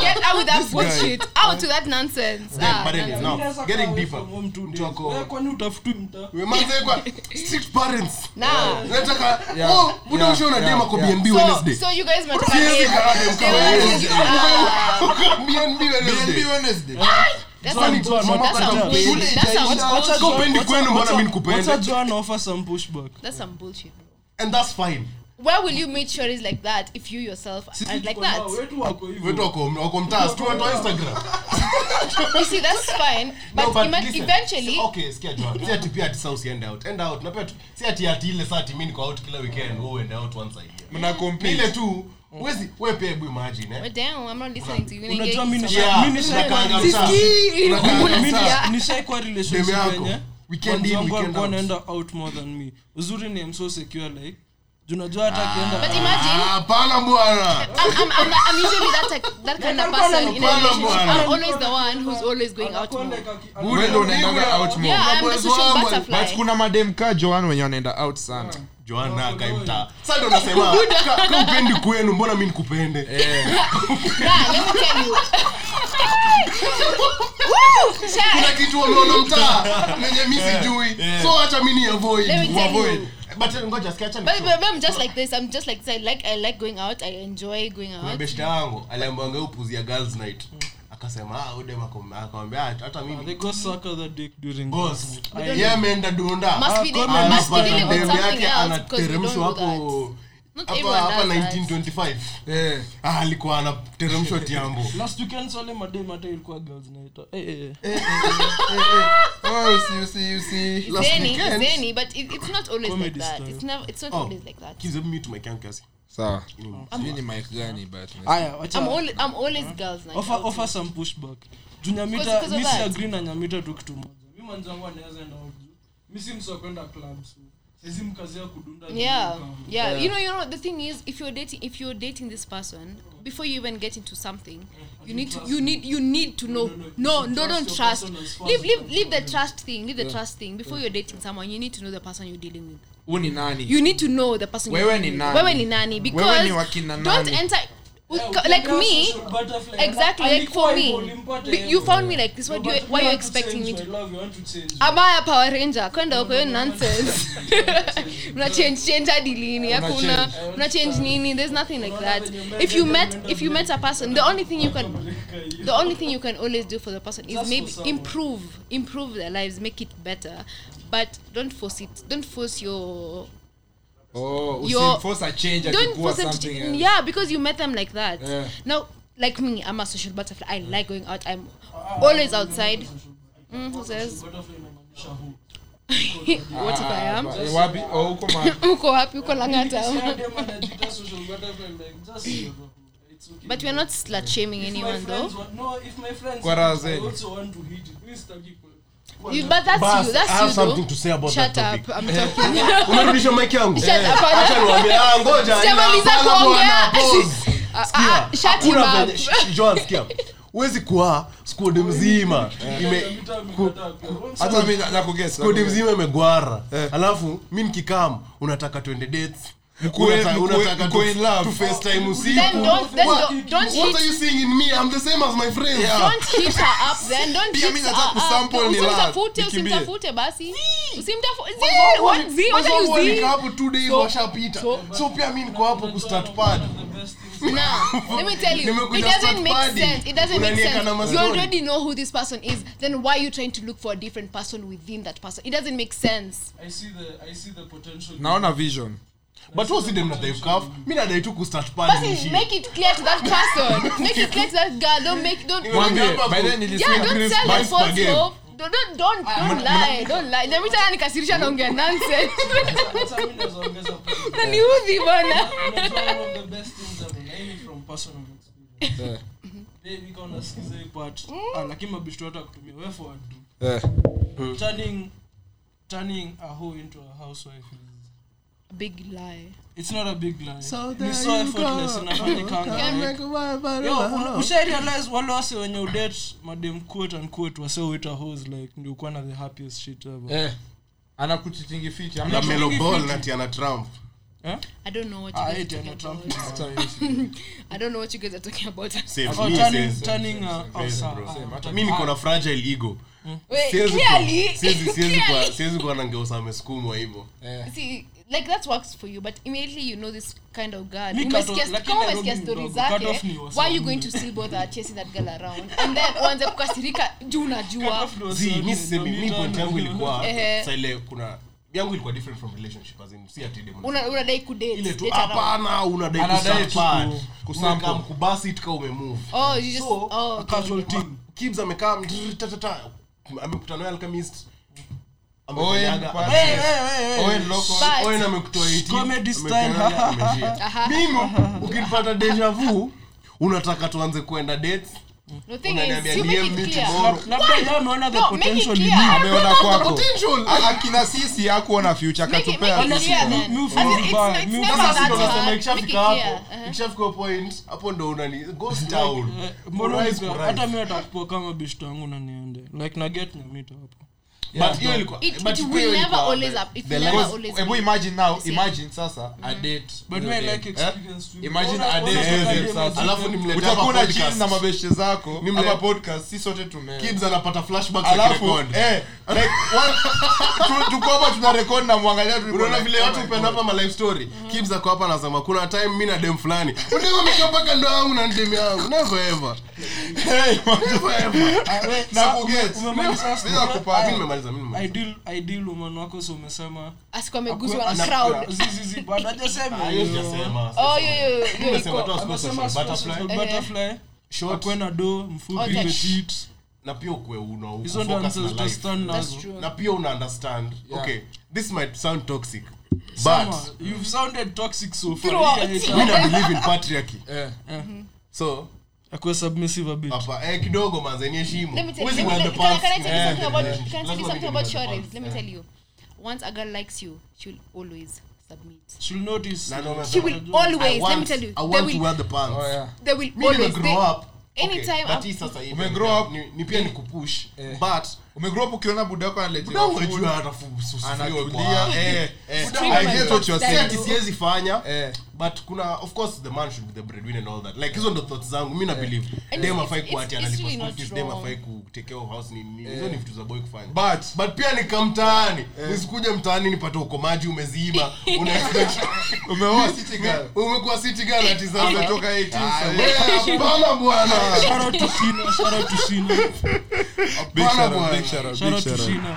get out with that bullshit. Out to that nonsense.
Yeah,
ah,
but anyways, now, getting deeper. Mtu ako-
Wewe kwani utafutwi mtaa?
We manze kwa strict parents.
Nah.
Nataka oh buda
yeah,
ushaona
yeah,
dem ako
yeah.
BNB Wednesday.
so you guys
Wednesday. *laughs* BNB Wednesday.
BNB Wednesday
That's
Kwani
some-
mama
that's some
kata
bullshit.
shule
That's some
itaisha.
bullshit.
Kama upendi kwenu mbona mimi nikupende
Wacha Joan offer some pushback
That's some bullshit, bro.
and that's fine
Where will you meet stories like that if you yourself are like that? *laughs* You see, that's fine, but,
No, but
ima-
listen,
eventually,
okay sikia Joan si ati pia ati sasa usiende out end out na pia tu ati ati ile saa ati mimi niko out kila weekend wewe uende out once a year
mna compete
ile tu wewe wewe pia hebu imagine eh
damn, I'm not listening to you.
Unajua mimi nisha- mimi nisha- nisha- nishaikuwa relationship yenyewe.
Weekend in, weekend out.
wanaenda out more than me uzuri ni I'm so secure like junajua hata akienda
But imagine
hapana bwana
I'm, I'm, I'm, I'm usually that type, that kind of person in a relationship. I'm always the one who's always going out more.
Wewe unaendaga out more.
Yeah, I'm the social
wangu.
but kuna madem ka joan wenye wanaenda out sana
joana akaimtaa sa ndo nasema ka ka upendi kwenu mbona mi nikupende *laughs*
Nah, let me tell you. *laughs* Woo! Shy.
kuna kitu wameona mtaa nenye mi sijui so hacha mi ni avoid
Let me tell you.
But ngoja sikia acha
But, but, but I'm just like this. I'm just like this. I like I like going out. I enjoy going out.
beshta yangu aliambiwanga upuzia girls night akasema ah ude makombe akamwambia hata mimi they
go suck the dick during
boss
I-
yeye ameenda dunda
Must be, they
Ah,
must be dealing with something
yake
else because we don't
anateremshwa
do that.
hapo hapa hapa 1925
Eh.
ah alikuwa anateremshwa tiambo
last weekend wale madem hata ilikuwa girls night eh eh eh.
Oh, see, see, you see.
Last
Zany,
weekend-
zany, but it, it's not always
Comedy
like that.
style.
It's never. It's not
Oh.
always like that.
kids hebu mute my can kiasi
sawa sijui ni mic gani but
aya wacha
I'm always, I'm always girls night.
offer offer some pushback juu
Because-
nyamita
because of
mi si agree na nyamita tu kitu moja mi mwanzangu anaweza enda out si mtu wa so
yeah yeah. you know you know the thing is if you're dating if you're dating this person before you even get into something you need to you need you need to know no no don't trust leave leave leave the trust thing leave the trust thing. Before you're dating someone you need to know the person you're dealing with.
Huu ni nani?
You need to know the person
Wewe
you're
ni
dealing
nani?
with. wewe ni nani? Because
Wewe ni wakina
don't enter
Yeah,
like me exactly like for me. you found me like this what do you, why
you
expecting me to
love, change.
amaya power ranger? Kwenda uko hiyo nonsense. *laughs* Mna change change hadi lini? Hakuna
change.
change nini? There's nothing like that. if you met if you met a person the only thing you can *laughs* the only thing you can always do for the person is maybe improve improve their lives make it better. But don't force it don't force your
oh
Your-
a change
don't force them to,
else.
yeah because you met them like that.
Yeah.
now like me i'm a social butterfly. I like going out. I'm always outside. Mm, who says? *laughs* What if i am?
Eh, wapi? Oh
uko *laughs* wapi? Uko langata? *laughs* But we're not slut shaming anyone though.
no, if my friends
Kwa
want
raha
it, I
zenu.
also want to hit it.
You, but that's
Bas,
you. That's
I have
you
something
though.
to say about
Shut
that
up. I'm talking. *laughs*
unarudisha mic yangu
Shut up.
acha niwaambie ah ngoja
Sijamaliza
hapana
kuongea.
bwana, pause. *laughs*
Shut him up.
venye- sh- sh- Joan, sikia huwezi kuwa squad mzima
hata
mzima imegwara alafu mi nikikam unataka twende dates *laughs*
Usimtafute, basi. Usimtafute. Zee, what zee? What are you
Wazungu
zee?
hapo two days
So-
washapita
so-
so pia mi niko hapo kustart pad
the best things
Nah, let me tell you, it doesn't make sense. It doesn't make sense. You already know who this person is. Then why are you trying to look for a different person within that person? It doesn't make sense.
I see the I see the potential.
naona vision
but huo si dem nadai kukaf mi nadai tu kustart pad
Basi
niishi.
make it clear to that person. Make it clear to that girl. Don't make don't. don't them
per
Don't don't don't, don't lie. Don't lie. Let me tell you, nikasirisha naongea nonsense. Na bwana.
Ni udhi personal experience. Niko nasikiza hii part. Ah, lakini mabishto hata kutumia way forward
eh.
Turning turning a hoe into a housewife
Big lie.
it's not a big lie.
So
Ni
there
so
you
effortless
go. Can't
like-
make a wife out of
Yo,
a
una-
hoe.
usha realize wale wase wenye udet madem quote unquote wase huita hoes like ndio kuwa na the happiest shit ever.
Eh, anakuchitingi fiti
na
amna-
melo ball na tiana trump
Eh?
I don't know what you
Ah,
guys are talking about.
Trump.
Hata mimi si-
I don't know what you guys are talking about.
Same, me,
turning
same.
turning uh,
Same, bro.
Hata
mi niko na fragile ego Siwezi kuwa-
clearly,
siwezi- siwezi kuwa-
clearly.
siwezi kuwa na ngeusa amesukumwa hivyo
eh.
See, like that works for you, but immediately you know this kind of girl. Kama umesikia
ni
story zake, why are you going to still bother chasing that girl around and then uanze kukasirika juu
najua mi point yangu ilikuwa saile kuna yangu ilikuwa different from relationship as in si ati demo
Una- unadai kudate,
ile tu
date
hapana unadai
ku-.
Umekaa mkubasi tika umemove
Oh, you just-
So,
oh, okay.
casual team.
Kibs amekaa mtrrr, tatata, amekutana na alchemist
Owen
amekanyaga,
Park.
Hey, hey, hey, hey.
Owen Loco.
But-
Owen amekutoa 18,
Comedy style.
amekanyaga, ameshia.
Aha.
mimi ukipata deja vu unataka tuanze kuenda dates
The thing is, you make it clear.
labda yeye ameona the
No, make it
potential in
clear.
you.
ameona kwako
Potential.
A- akina sisi hakuona future
Make it, make it
Honestly,
clear then.
mi
I it's, it's never
Sasa
that
ndo nasema.
Make it
ikishafika hapo.
Uh-huh.
ikishafika point hapo ndo unani goes down
mbona
Rise,
nika-
rise.
hata mi atakupoa kama beshto yangu na like na get nyamita hapo
but hiyo ilikuwa
It,
but
it will
ilikuwa
never
the-
always up. It
the
will never
Because,
always
hebu
be.
imagine now
the same.
imagine sasa a date
but me like
Eh?
experience too.
Imagine
Ona-
a day
ona
season
kama
sasa.
alafu
ajipe-
nimlete hapa
na chill
podcast.
na mabeshte zako
Nimle-
hapa podcast si sote tume
Kids anapata flashback
alafu
record
eh like one- tu- tuko hapa tuna record na mwangalia tulikuwa
unaona
like,
vile
oh
watu
my
upenda
God.
hapa ma life story Kibz ako hapa anasema kuna time mi na dem fulani dem mpaka ndo yangu na dem yangu never ever
Ideal ideal woman wako so umesema.
Na
do
na pia ukwe pia una understand.
Yeah.
okay this might sound toxic
Sama, you've sounded toxic so far.
Believe in patriarchy. So
akwe submissive a bit
hapa eh kidogo manze ni heshima
Let me tell you.
Huwezi
Let me,
wear
let,
the
can, can I tell you something about? Can I tell you something about
the.
Let me tell you. Once a girl likes you, she'll always submit.
she'll notice
Na ndo.
She will
I
always. Let me tell you.
I
They
want to wear the pants
Oh, yeah.
They will
mi
always.
nimegrow
they-
up
anytime
okay, but
I'm-
hii sasa hivi
Umegrow up-
ni, ni pia ni kupush but
umegrow up ukiona buda yako analetewa
Budangu
food,
ajua hata fu- su- sufuria
anatulia
kwa- Budangu
I
ajua.
get what you're
Si
saying.
ati siwezi fanya
Eh.
But kuna of course the man should be the breadwinner and all that. Like hizo ndo thoughts zangu. Mi na believe dem afai kuati analipa school fees dem afai ku care of house nini nini. Hizo ni vitu za boy kufanya.
But
but pia nikamtaani nisikuje mtaani. Nipate ukomaji umeziiba *laughs* una
umeoa city girl?
umekuwa city girl ati sasa
umetoka 18
Ah,
sasa.
hapana bwana.
Shout out to Shina, shout out to Shina,
big
Hapana
shout out
bwana.
big shout out
shout out to
shout city
Shina.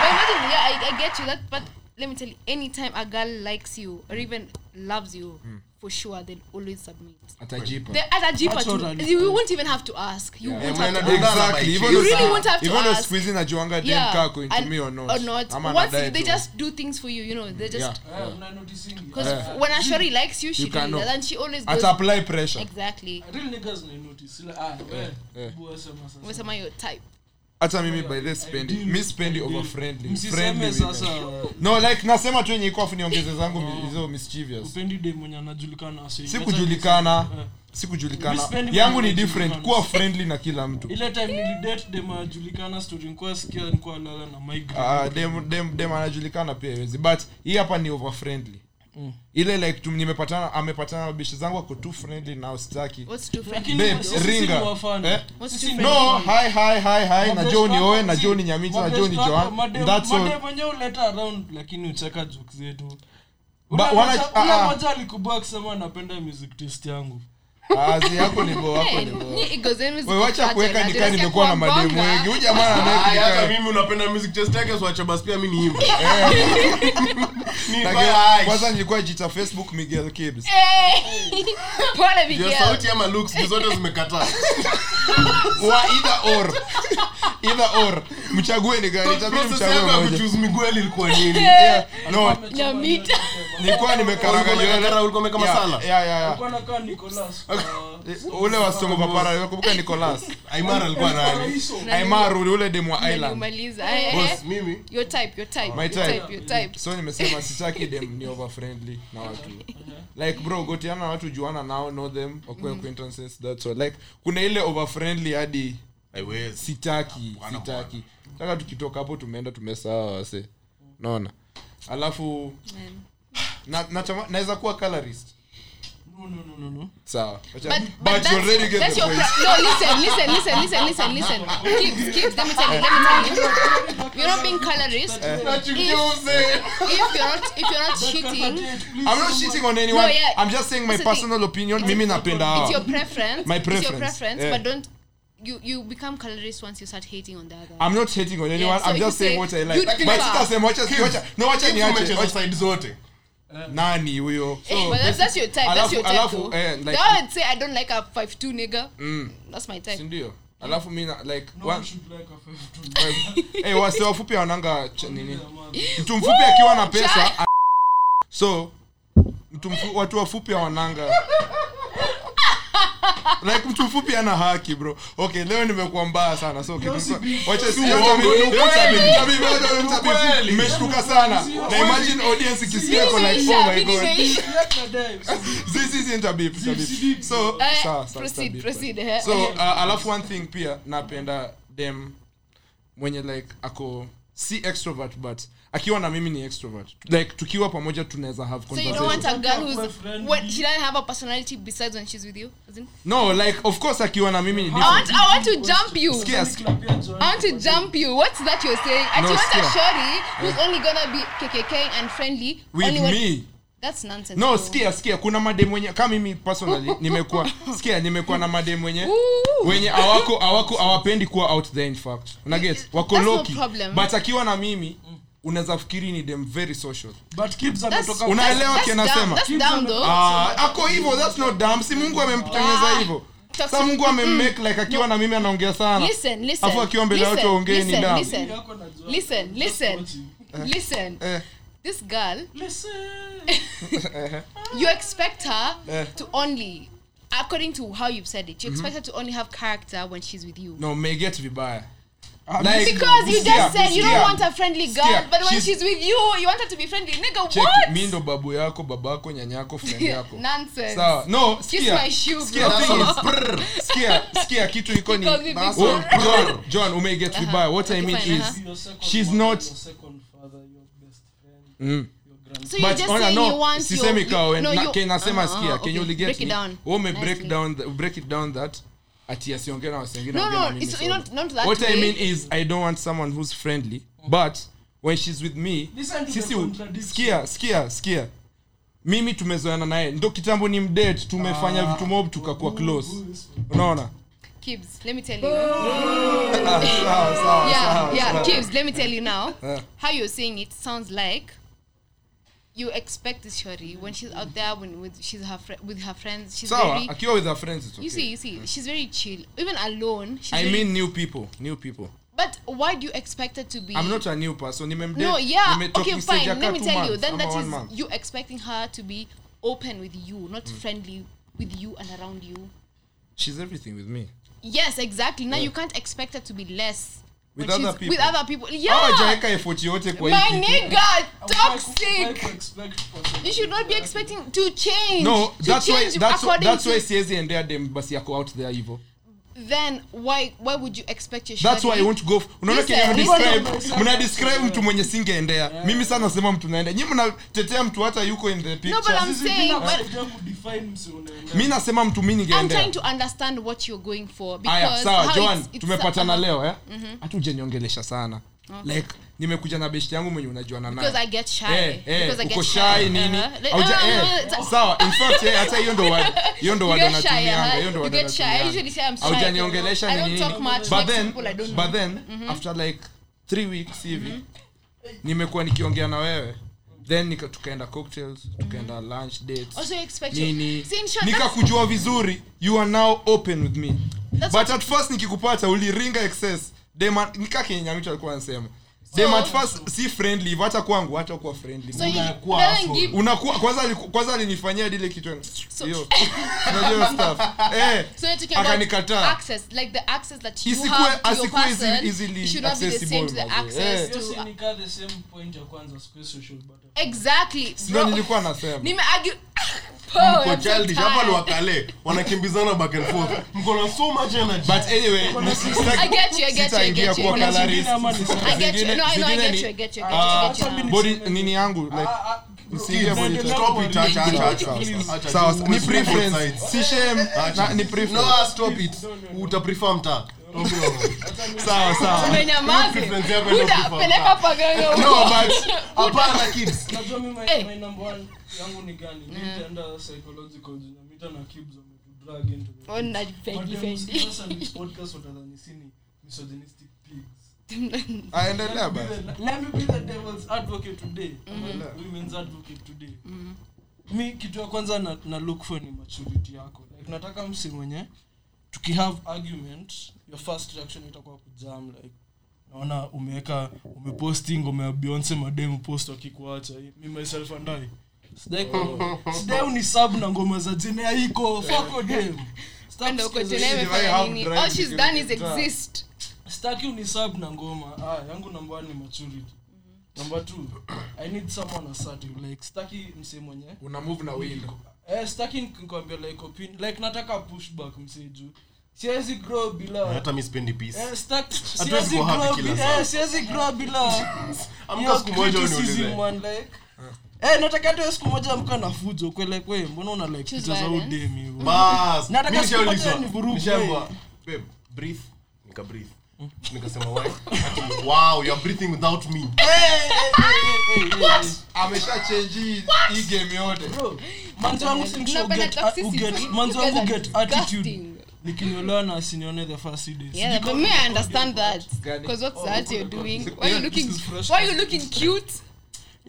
But imagine, yeah, I, I get you that, but let me tell you, anytime a girl likes you or even loves you, for sure they'll always submit.
atajipa
They, as a jeeper
That's
too,
what I-
you won't even have to ask. You
Yeah.
won't
Yeah,
have to
man,
ask.
You
really won't have to
even
ask.
siku hizi najuanga
Yeah,
kaa going to me or not
or not.
Ama
Once they
tu.
just do things for you, you know, they just
Yeah.
Eh,
because
Yeah.
when a shorty likes you, she
You can
really and she always goes
apply pressure
exactly.
Real niggas they notice. Like, ah, yeah.
eh.
bua.
Umesema your type.
Hata mimi by the spendi mi spendi over friendly friendly
sasa.
no like nasema tu yenye iko afu niongeze zangu hizo mischievous.
Upendi dem mwenye anajulikana Eh.
si kujulikana.
Mi sipendi
yangu ni different. kuwa friendly na kila mtu.
Ile time nilidate dem anajulikana story nikuwa sikia nikuwa lala na migraine.
Ah, dem dem dem anajulikana pia hawezi but hii hapa ni over friendly
Mm.
ile like tu, nimepatana amepatana na bishi zangu ako too friendly na sitaki
What's too
Lakini
friendly?
Babe,
sisi
ringa. Eh?
Ni
no hi hi hi hi na joni oe na
si-
joni nyamita na joni joan that's all
mwenye uleta around lakini ucheka jokes zetu
wana-
moja-
ah, ah.
moja alikubua akisema anapenda music taste yangu
azi yako ni bo wako ni bo
ni ego zenu ziko
wewe wacha kuweka
na
nikaa nimekuwa na mademu wengi. Huyu jamaa
Ay, hata mimi unapenda music test yake so acha basi pia mimi *laughs* *laughs* Ni
Like, kwanza nilikuwa jita facebook miguel kibs *laughs*
Pole Miguel.
sauti ama looks zote zimekataa.
Wa either or either or. Mchague ni gani
ilikuwa *laughs* nini?
No.
na mita
nilikuwa nimekaranga
Ulikuwa
nywele
ulikuwa umeka
Yeah,
masala
yeah, yeah, yeah.
Alikuwa anakaa Nicholas, uh,
ule wastongo papara nakumbuka nicolas.
Aimar alikuwa nani?
Aimar ule demu wa island.
Umaliza. Eh, eh,
boss mimi?
Your type, your type,
My type.
type, your type.
so nimesema sitaki dem ni over friendly na watu. Like bro gotiana na watu juana nao know them wakue acquaintances that's all. Like kuna ile over friendly hadi
haiwezi
sitaki
Bwana,
sitaki. Taka tukitoka hapo tumeenda tumesaa wase. Naona alafu na- naweza kuwa colorist.
No, no, no, no, no.
sawa. Wacha-
But,
but
but
you already get
that's
the
your
point
pra- no listen listen listen listen listen listen. Kids kids let me tell you let me tell you. You're not being colorist.
Nachukiuze
if you're not if you're not cheating
I'm not shitting on anyone.
No, yeah.
I'm just saying my
That's thing.
opinion. Mimi napenda
it's your preference.
My
it's your
preference,
preference
yeah.
but don't you you become colorist once you start hating on the other
I'm not hating on anyone.
so
I'm just saying
say
what I like. But sitasema wacha wacha no wacha niache. Wacha-
side zote
Nani huyo?
Eh, but that's, that's your type. That's your type.
alafu, eh, like-
the would say I don't like a five two nigga.
Mm,
That's my type.
ndio? Alafu mimi like
No
one
one like a five to *laughs*
eh wase wafupi wananga nini? Mtu mfupi akiwa na pesa so mtu watu wafupi wananga *laughs* like mtu mfupi ana haki bro. Okay leo nimekuwa mbaya sana. So nimeshtuka sana. Na imagine audience ikisikia iko like oh my god. this *laughs* is interbeep interbeep. so
Eh,
sawa so uh, alafu one thing pia. Napenda dem mwenye like ako si extrovert but akiwa na mimi ni extrovert like tukiwa pamoja tunaweza have
So you don't want a girl who's what she doesn't have a personality besides when she's with you. As in,
no like of course akiwa na mimi ni
I
different
want I want to jump you.
Sikia,
I want to jump you. What's that you're saying? And
No,
want a
skia.
shorty who's only gonna be KKK and friendly
with
only when
me
that's nonsense.
no
bro.
skia skia kuna madem wenye kama mimi personally *laughs* nimekuwa skia nimekuwa na madem wenye
Ooh.
wenye awako awako awapendi kuwa out there in fact unaget wako
That's no
loki
problem.
but akiwa na mimi unaweza fikiri ni dem very social
but kids ametoka
Unaelewa kinasema?
dumb. That's dumb though.
Ah, ako hivyo that's not dumb si mungu amemtengeneza
Ah,
hivyo sa mungu amemmake like akiwa na mimi anaongea sana
listen, listen.
afu akiwa mbele
yake
aongee ni
listen,
dumb.
listen, listen, listen, listen.
eh,
This girl,
Listen. *laughs*
you expect her
Eh.
to only, according to how you've said it, you expect her to only have character when she's with you.
no meget vibaya
Ah,
Like-
Because you
Skia,
just said you don't want a friendly girl,
Skia,
but when
she's-
she's with you, you want her to be friendly. Nigga,
check
what?
mi ndo babu yako babako nyanyako friend *laughs* yako
Nonsense.
sawa no
Kiss
skia
my shoe,
skia
bro.
thing is *laughs* skia skia kitu iko ni
John
Oh, john john umeget vibaya what i mean
fine,
is
uh-huh.
She's not-
your second father, your best friend,
mm.
So
but
just
ona no
you want
sisemi
your,
kawe
no, you-
nasema
uh-huh,
skia
okay.
can you really
break it down.
wewe break down the, break it down that ati asiongee na wasengine
No, no,
na
it's
solo.
not not that
what
way.
i mean is i don't want someone who's friendly but when she's with me
Listen to
sisi u-
contradiction.
skia skia skia mimi tumezoana naye ndo kitambo ni mdate tumefanya vitu mob tukakuwa close unaona
Kibs, let me tell you. *laughs*
Ah, sawa, sawa,
yeah,
sawa,
yeah,
sawa.
Kibbs, let me tell you now.
Uh.
How you're saying it sounds like you expect this shorty when she's out there when with she's her fr- with her friends. She's
sawa
very.
akiwa with her friends it's okay.
You see, you see, she's very chill. Even alone, she's
i
very,
mean new people new people
But why do you expect her to be?
i'm not a new person
no, yeah, okay, fine. Let me tell
months,
you.
Then
that is
month.
you expecting her to be open with you, not friendly with you and around you.
she's everything with me
Yes, exactly. Now you can't expect her to be less
With other
she's-
people.
With other people, yeah.
hawajaeka effort yote kwa
My nigga, toxic.
to
You should not be expecting to change.
no
to
that's why that's,
according
that's why siezi endea dem basi yako out there hivo
Then why why would you expect your
that's why i to go unaona
kenya
describe mna describe mtu mwenye singeendea. Mimi sana nasema mtu naenda. Nyi mnatetea mtu hata yuko in the
No, but I'm saying, but
kusaidia kudefine msi unaenda.
mi nasema mtu mi
I'm trying to understand what you're going for
aya sawa
how
joan tumepatana leo eh? Eh hata ujaniongelesha sana like nimekuja na beshti yangu mwenye unajuana
Because
naye
I get shy.
Eh, eh,
Because I get
shy nini? Sawa in fact hata hiyo ndo *laughs* hiyo ndo wanatumianga
uh-huh. You get shy. I
wanatumianga.
say I'm shy.
Haujaniongelesha
I
ni nini. but then then after like three weeks hivi nimekuwa nikiongea na wewe. Then tukaenda cocktails tukaenda lunch dates
Also, expect
nini. Nikakujua vizuri you are now open with me.
That's
but at first nikikupata uliringa excess nika kenyamitu alikuwa anasema si friendly hivyo hata kwangu hata kuwa friendly
So you
Unakuwa
kwanza kwanza alinifanyia dile kitu hiyo unajua stuff *laughs* eh
So
akanikataa
access, like the access that you
Isikuwe-
have to your
asikuwe
person
easily- easily
should not be the same to the access
mazee.
To.
the same point ya kwanza social butterfly.
Exactly.
ndio nilikuwa nasema
Nimeargue. Oh, *laughs*
Mko childish hapa ni wakale wanakimbizana back and forth *laughs* mko na so much energy
but anyway *laughs*
I get you, I get you, I get you.
Kuna
calories. *laughs*
zingine
I get you. No, I know, I
zingine
get
ni-
you, I get you, I
Ah,
get you, I get you.
body nini yangu like
Ah, ah,
Nisiingie
kids,
body
endelea
touch.
Stop it, acha, acha, acha.
Please.
Sawa ni preference si shame na ni preference
ah, stop it utaprefer mtaa
sawa sawa
Umenyamaza.
preference yako ndio
Buda,
prefer
peleka
mtaa.
paganga
no but
hapana kids
Unajua mi my-
Eh.
my number one yangu ni gani Mi nitaenda psychological jina mita na Kibz wametudrag into the-
on
that
fendi, fendi.
sasa ni podcast watadhani si misogynistic pigs. *laughs*
aendelea basi
Let me be the devil's advocate today. Women's advocate today. mi kitu ya kwanza na, na look for ni maturity yako like nataka msi mwenye tukihave argument your first reaction itakuwa kujam like naona umeweka umeposting ya beyonce mademu post akikuacha mi myself and i sidai sidai na ngoma za jenea iko fako dem
Kwenda huko tena imefanya nini? All she's done is exist.
staki unisub na ngoma. Ah, yangu namba ni maturity. Namba t i need someone assertive like sitaki msee mwenye
una move na wind.
Eh, sitaki nikwambia like opinion like nataka pushback msee juu. Siwezi grow bila
hata mi spendi peace.
Eh, stuck-
Hatuwezi
siwezi
kuwa happy
grow
kila
bi-
saa.
eh, siwezi grow bila *laughs*
amka
hiyo
siku moja
criticism,
uniulize.
man, like eh nataka tu siku moja amka na fujo kwele kwe mbona una like picha za udemi hivyo
bas
Nataka siku moja ni
vurugu babe breathe nika breathe. Nikasema why? Wow you are breathing without me.
Amesha change hii- game yote.
Bro, manzi wangu manzi wangu get attitude. nikiniolewa na asinione the first few days.
Yeah, but me, I understand that. Because what's
Oh,
that you're doing? Why are you looking? Why are you looking cute?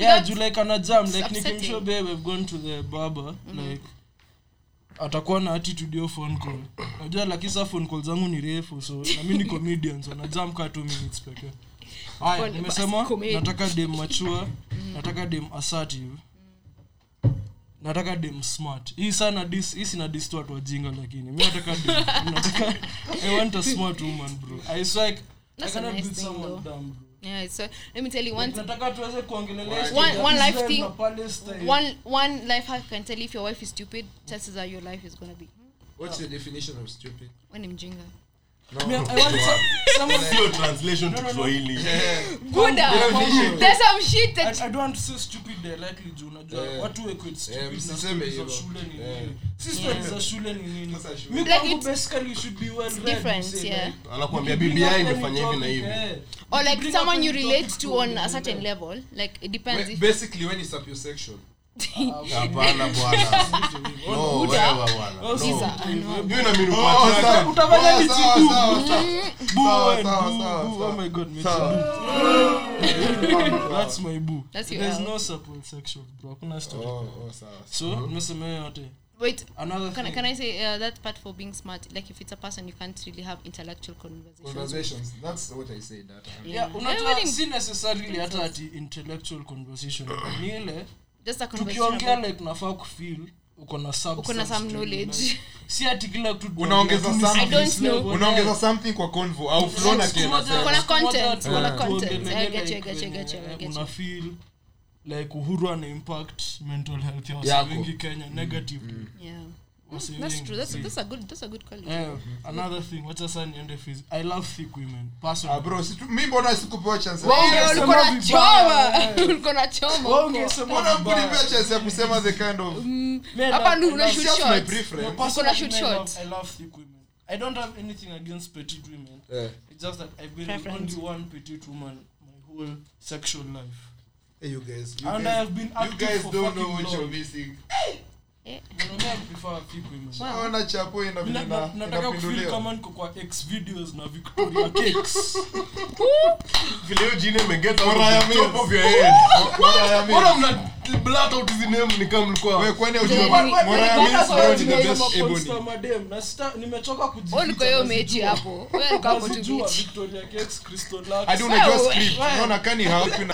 Yeah juu like ana jam like nikimshow babe we've gone to the barber like atakuwa na attitude hiyo phone call. Najua lakini sa phone call zangu ni refu so nami ni comedian so najam ka 2 minutes pekee haya nimesema nataka dem mature nataka dem assertive nataka dem smart. Hii sana dis hii sina dis tu watu wajinga lakini mi nataka dem *laughs* nataka i want a smart woman bro. I swear I cannot
nice
be someone
though.
dumb bro
Yeah. So let me tell you one. life thing- One one life hack can tell you if your wife is stupid. Chances are your life is gonna be.
what's your definition of stupid
When I'm
za shule ni bring
BBI imefanya hivi na hivi.
Or like someone you relate to on a certain level. Like it depends
basically when
no no
your L.
no supple sexual, bro. Hakuna story.
Oh, oh, sawa.
So, nimesema hiyo yote.
Wait. Can, can I say uh, that part for being smart? Like if it's a person, you can't really have intellectual conversations.
conversations that's what i said that time.
Yeah, unajua si necessarily hata ati intellectual conversation ni ile. Tukiongea like nafaa kufeel uko na
Uko na some knowledge.
si ati kila kitu
Unaongeza
tunaongea tu
something.
surface
I don't know.
unaongeza something kwa convo au flona
Siku moja-
tena
Kuna content,
kuna
content. I get you, I get you, I get you, I get you.
una feel like uhuru ana impact mental health ya wase
Yako.
wengi kenya negatively
Yeah.
Wase
That's true. That's that's a good that's a good quality.
Eh, another thing wacha sasa niende phys i love thick women personally.
Ah, bro si tu- mbona sikupewa chance
Wewe
ulikuwa na choma. *laughs* Ulikuwa na choma.
Wewe
mbona
vibaya.
chance ya kusema the kind of
Hapa
are-
una shoot
No,
Uko na shoot
I. I love thick women. I don't have anything against petite women.
Eh.
It's just that I've been
Preference.
only one petite woman my whole sexual life.
Hey, you guys you
And
guys-
I have been
you guys
for
don't know what you're missing
You
Wow.
naona chapo
nataka kufeel kama niko kwa X videos na Victoria Cakes.
vile hiyo jina imegeta out of
Mariah
the top
Mills.
of your head.
Mariah Mills.
Mbona mna blurt out hizi name ni kama mlikuwa
Wewe kwani
Wewe-
hujui
wewe-
Mariah
wewe-
Mills
wewe-
bro ni the
wewe-
best
Kama
ebony
Monster Madam. Na sita- nimechoka kujificha,
Wewe ulikuwa hiyo
nazijua.
mechi hapo.
Victoria Cakes, Crystal
unajua script
wewe-
kani hapi na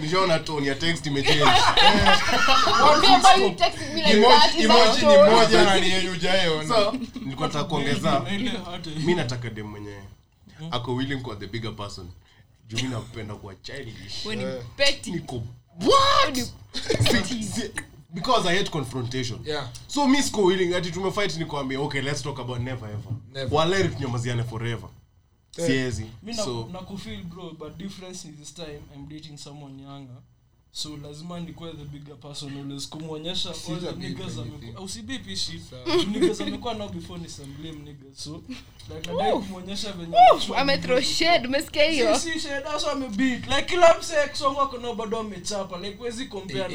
nishaona tone ya text imechange.
Why you texting me like
Emoji-
that? Is
emoji
that
ni moja na ni
so nilikuwa nataka kuongeza. *laughs* Mi nataka dem mwenyewe ako willing kwa the bigger person. Juu mi napenda kuwa childish.
When you petty.
niko
When you
Si- si- because i hate confrontation.
Yeah.
so mi siko willing ati tumefight nikwambia okay let's talk about never ever.
Never.
waleri tunyamaziane forever siezi.
so, na-
so
nakufeel bro but difference is this time i'm dating someone younger so lazima nikuwe the bigger person always kumwonyesha all the niggas amekuwa usibipi shit. *laughs* Niggas amekuwa nao before ni some blame niggas. So like nadai kumwonyesha venye
ame throw shade umesikia hiyo?
Si si shit that's why amebeat like kila mse song wako nao bado amechapa like wezi compare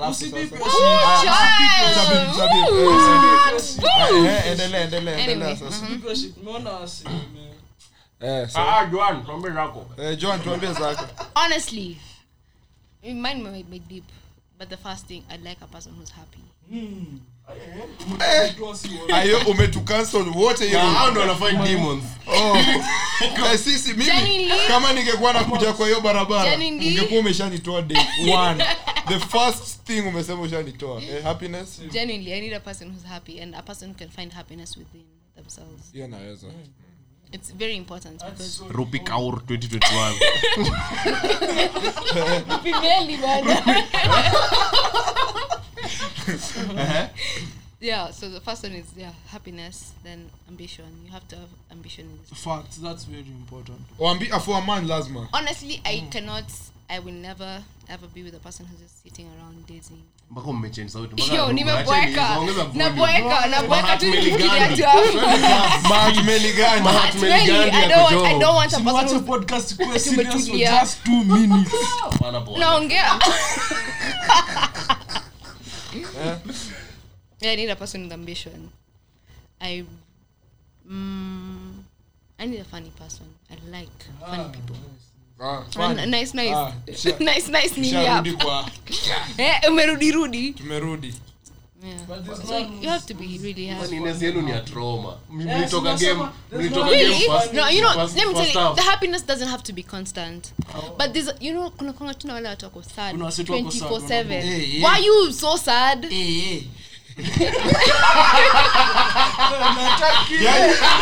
na usibipi
Usibipi
shit.
endelea endelea endelea sasa.
Usibipi shit. Umeona asi
Eh, so-
Ah, Joan, tuambie zako.
eh, Joan tuambie zako.
Honestly mine might be deep but the first thing i like a person who's happy.
Ayo umetucancel wote
hao ndo wanafanya demons.
Oh. Eh, sisi mimi kama ningekuwa nakuja kwa hiyo barabara ungekuwa umeshanitoa day one. The first thing umesema ushanitoa eh, happiness?
Genuinely i need a person who's happy and a person who can find happiness within themselves.
Hiyo naweza
it's very important because
Rupi Kaur 2021.
Female *laughs* bana. *laughs* yeah so the first one is yeah happiness then ambition. You have to have ambition in this
facts that's very important.
Wambi, uh, for a man lazima
honestly i cannot i will never ever be with a person who's just sitting around dating
Mpaka umechange sauti.
Yo
nabweka
naboeka tu
Gandhi *laughs* *laughs* *laughs*
I need a person with ambition. I mm, I need a funny person. I like funny people.
Ah,
n- nice, *laughs* Eh, umerudi rudi.
tumerudi
Yeah.
But this
So
man
you have to be really
Kwani
happy.
Ines yenu ni ya trauma. M-
Yes,
mlitoka game- mlitoka game first-
no, you know,
first-
let me tell you, the happiness doesn't have to be constant. But there's, you know, kuna kuna tuna wale watu wako sad
Kuna wasitu wako sad,
24/7.
Eh, eh.
Why you so sad?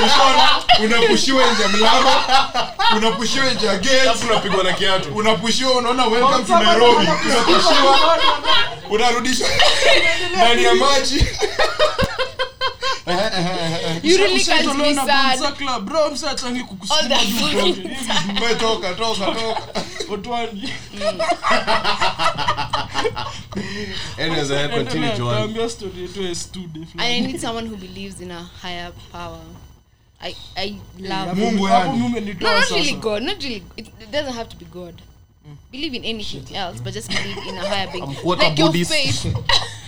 Unaona unapushiwa nje ya mlango unapushiwa nje ya gate
unapigwa na kiatu.
unapushiwa unaona welcome to nairobi. unapushiwa. Unarudishwa ndani ya maji
msachangi.
We toka toka toka
Otwani. *laughs*
Anyways, i continue, Joan.
tuambie story yetu ya stude
I need someone who believes in a higher power. I I love
Mungu yani.
no, not really God, not really. It, it doesn't have to be God. Believe in anything else, but just believe in a higher being.
I'm a
like your
Buddhist.
faith. *laughs*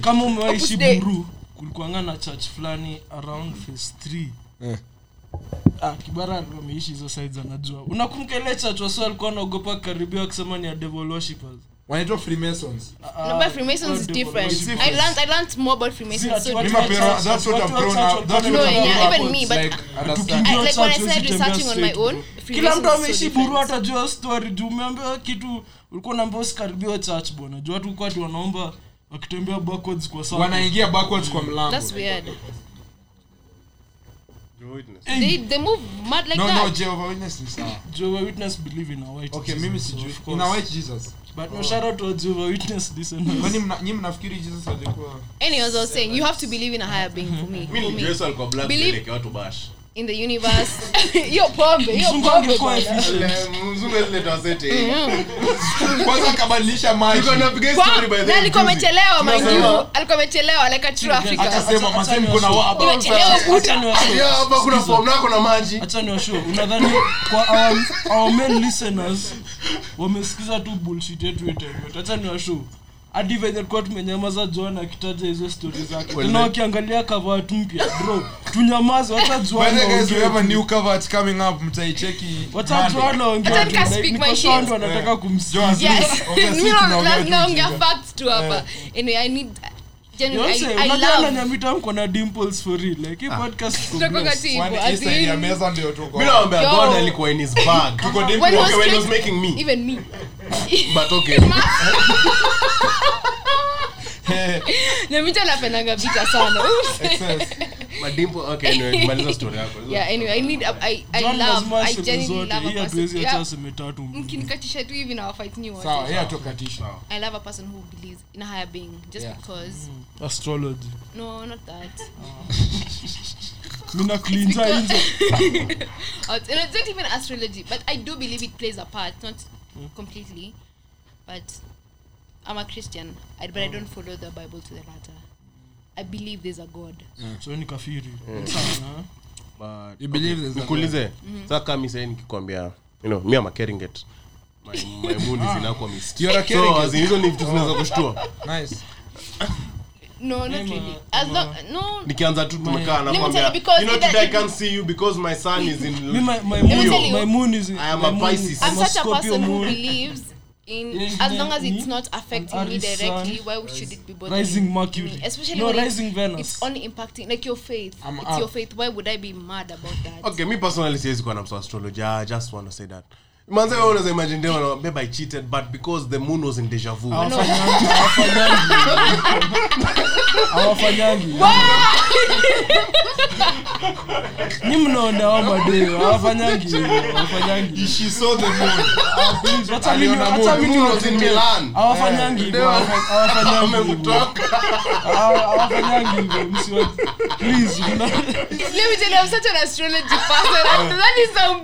Kama umewaishi buru kulikuanga na church fulani around phase 3
Eh.
ah, kibara ameishi hizo sides anajua. Unakumbuka ile church wasi alikuwa anaogopa karibia wakisema ni ya devil worshippers
wanaitwa freemasons.
Freemasons is different. I learned I learned more about Freemasons. So
at
Mimi
what-
mapero- that's what I've grown up- that's
No,
what I've
yeah, even me, but-
like,
I, like when I started researching on my own,
kila mtu ameishi buru atajua story juu umeambiwa kitu ulikuwa unaambia usikaribiwa church bwana. Juu watu kwati wanaomba wakitembea backwards kwa sababu
wanaingia backwards kwa mlango.
That's weird.
Witness.
They they move mad like
no no
no,
Jehovah Witness is sawa
Jehovah Witness believe in a white
okay
Jesus,
mimi
so
sijui.
In
a white jesus
but no shout out to Jehovah Witness listeners
kwani mna- mnafikiri jesus alikuwa
Anyways, I was saying you have to believe in a higher being for me.
Mimi
ni
Jesus alikuwa black
Believe-
watu bash.
In the universe. *laughs* hiyo pombe,
hiyo
pombe.
wasete.
kwanza akabadilisha maji.
Kwa-
story by the way
alikuwa amechelewa mind you. Alikuwa amechelewa like a true African.
akasema
Acha-
kuna waba.
Nimechelewa
kuta hapa kuna form nako na maji.
acha niwashow. Unadhani kwa our, our main listeners wamesikiza tu bullshit yetu yote. Acha ni niwashow hadi venye tulikuwa tumenyamaza joan akitaja hizo stori zake tena wakiangalia kavat mpya bro tunyamaze wacha
By
joan
the way, guys, we have a
waongee.
new cover that's coming up mtaicheki
wacha
Monday.
joan waongee
Acha
tu,
nika
like,
speak
niko
my
sure
shit.
ndo anataka.
God alikuwa in his bag.
Tuko deep
Okay, when he was making me.
even me.
But okay. *laughs* *laughs* *laughs*
Nyamita anapendaga vita sana. *laughs* Mkinikatisha tu hivi na wafight ni wote.
sawa yeye atokatisha
I love a person who believes in a higher being just
Yeah.
because.
Astrology.
No not that.
Mina *laughs* klinja nje
it's not even astrology, but I do believe it plays a part, not completely. But I'm a Christian, I, but I don't follow the Bible to the letter. I believe there's a God.
so ni kafiri. Sana
But-
You believe there's a
nikuulize. Saa kami sahii nikikwambia you know, mi ama keringet my, my moon is inakuwa mist.
You're a
so as in, hizo ni vitu zinaweza kushtua.
Nice.
No, not really. As long, no.
nikianza tu tumekaa
Let me tell you, because
you know today i can't see you because my son is in
mi my, my, moon, my moon is
I am a Pisces.
I'm such a person who believes in
Yeah,
as long as
me,
it's not affecting me directly.
why
Why should it be bothering
rising
me? Especially
No,
when
rising Venus.
It's only impacting like your faith.
I'm
it's
up.
your faith. Why would I be mad about that?
okay me personally says when i'm so astrology i just want to say that manze wewe unaweza imagine dem ana babe i cheated but because the moon was in deja vu
Hawafanyangi, hawafanyangi. *laughs* *laughs* ni mnaonao madeo hawafanyangi hawafanyangi
she saw the moon
hata mimi- hata mimi
was in. Milan.
hawafanyangi hivyo, hawafanyangi hivyo.
Amekutoka.
Hawa- hawafanyangi hivyo msiwa please
Let me tell you, I'm such an astrology person. that is some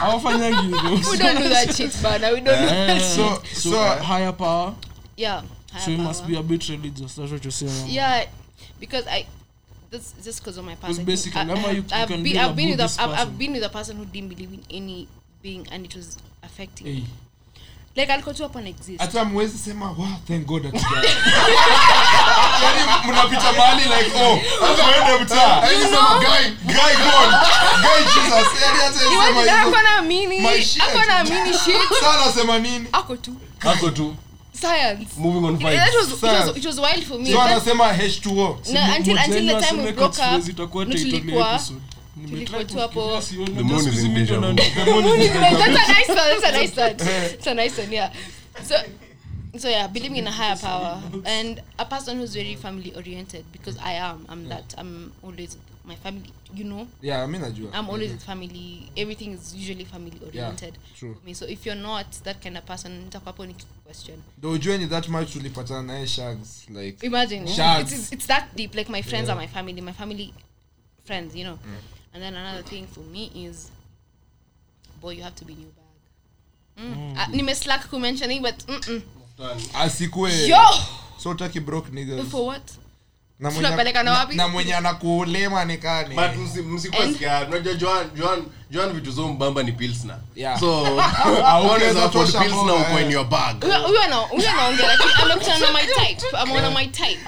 hawafanyangi hivyo
we don't do that shit, man. We don't do that.
So-
so,
so-
higher power
Yeah.
so you
higher
must be a bit religious that's what you're saying
Yeah, because I. That's just because of my past. I
basically,
I, I
you-
have,
you
I've been,
be
I've been with a, I've, I've been with a person who didn't believe in any being, and it was affecting.
hey.
me. Like alikuwa tu hapo
hata mwezi sema wow thank god yani *laughs* mnapita mahali like oh tuende mtaa
Yaani sema, guy,
guy god guy jesus yani hata sema
anaamini-
My shit.
hakuwa anaamini shit.
sana sema nini
Ako tu.
ako tu
Science.
moving on
That
vibes
was, it, was,
Science.
it was wild for me.
so anasema h2o
no, until, until the time we broke up, tulikuwa-
episode.
tulikuwa tu hapo-
The moon is in
mimi ndo
deja vu.
na- the moon is in deja
that's a nice one. That's a nice one. *laughs* It's a nice one. Yeah. So, so yeah, believing in a higher power and a person who's very family oriented because I am. I'm that. I'm always my family. You know,
yeah mi najua
I'm always with family. Everything is usually family oriented.
true.
for me. So if you're not that kind of person, ni question.
though ujue that much tulipatana naye shags like
Imagine
Shags.
it's, it's that deep. Like my friends are my family. My family friends. You know. And then another thing for me is, boy, you have to be new bag. Mm. Uh, nimeslack kumentioning, but mm-mm.
asikue
yo
so utaki broke niggas
for what?
Na mwenye, na, na mwenye anakulema nikani
but msi- msikuwa
And-
scared. Unajua Joan- Joan- Joan vitu zo mbamba ni pilsner
Yeah.
so *laughs* *laughs*
unaweza
unaweza afford
tosha
pilsner
mboga,
uko in your bag
Huyo- huyo ana- huyo anaongea amekutana na my type. Ameona my type.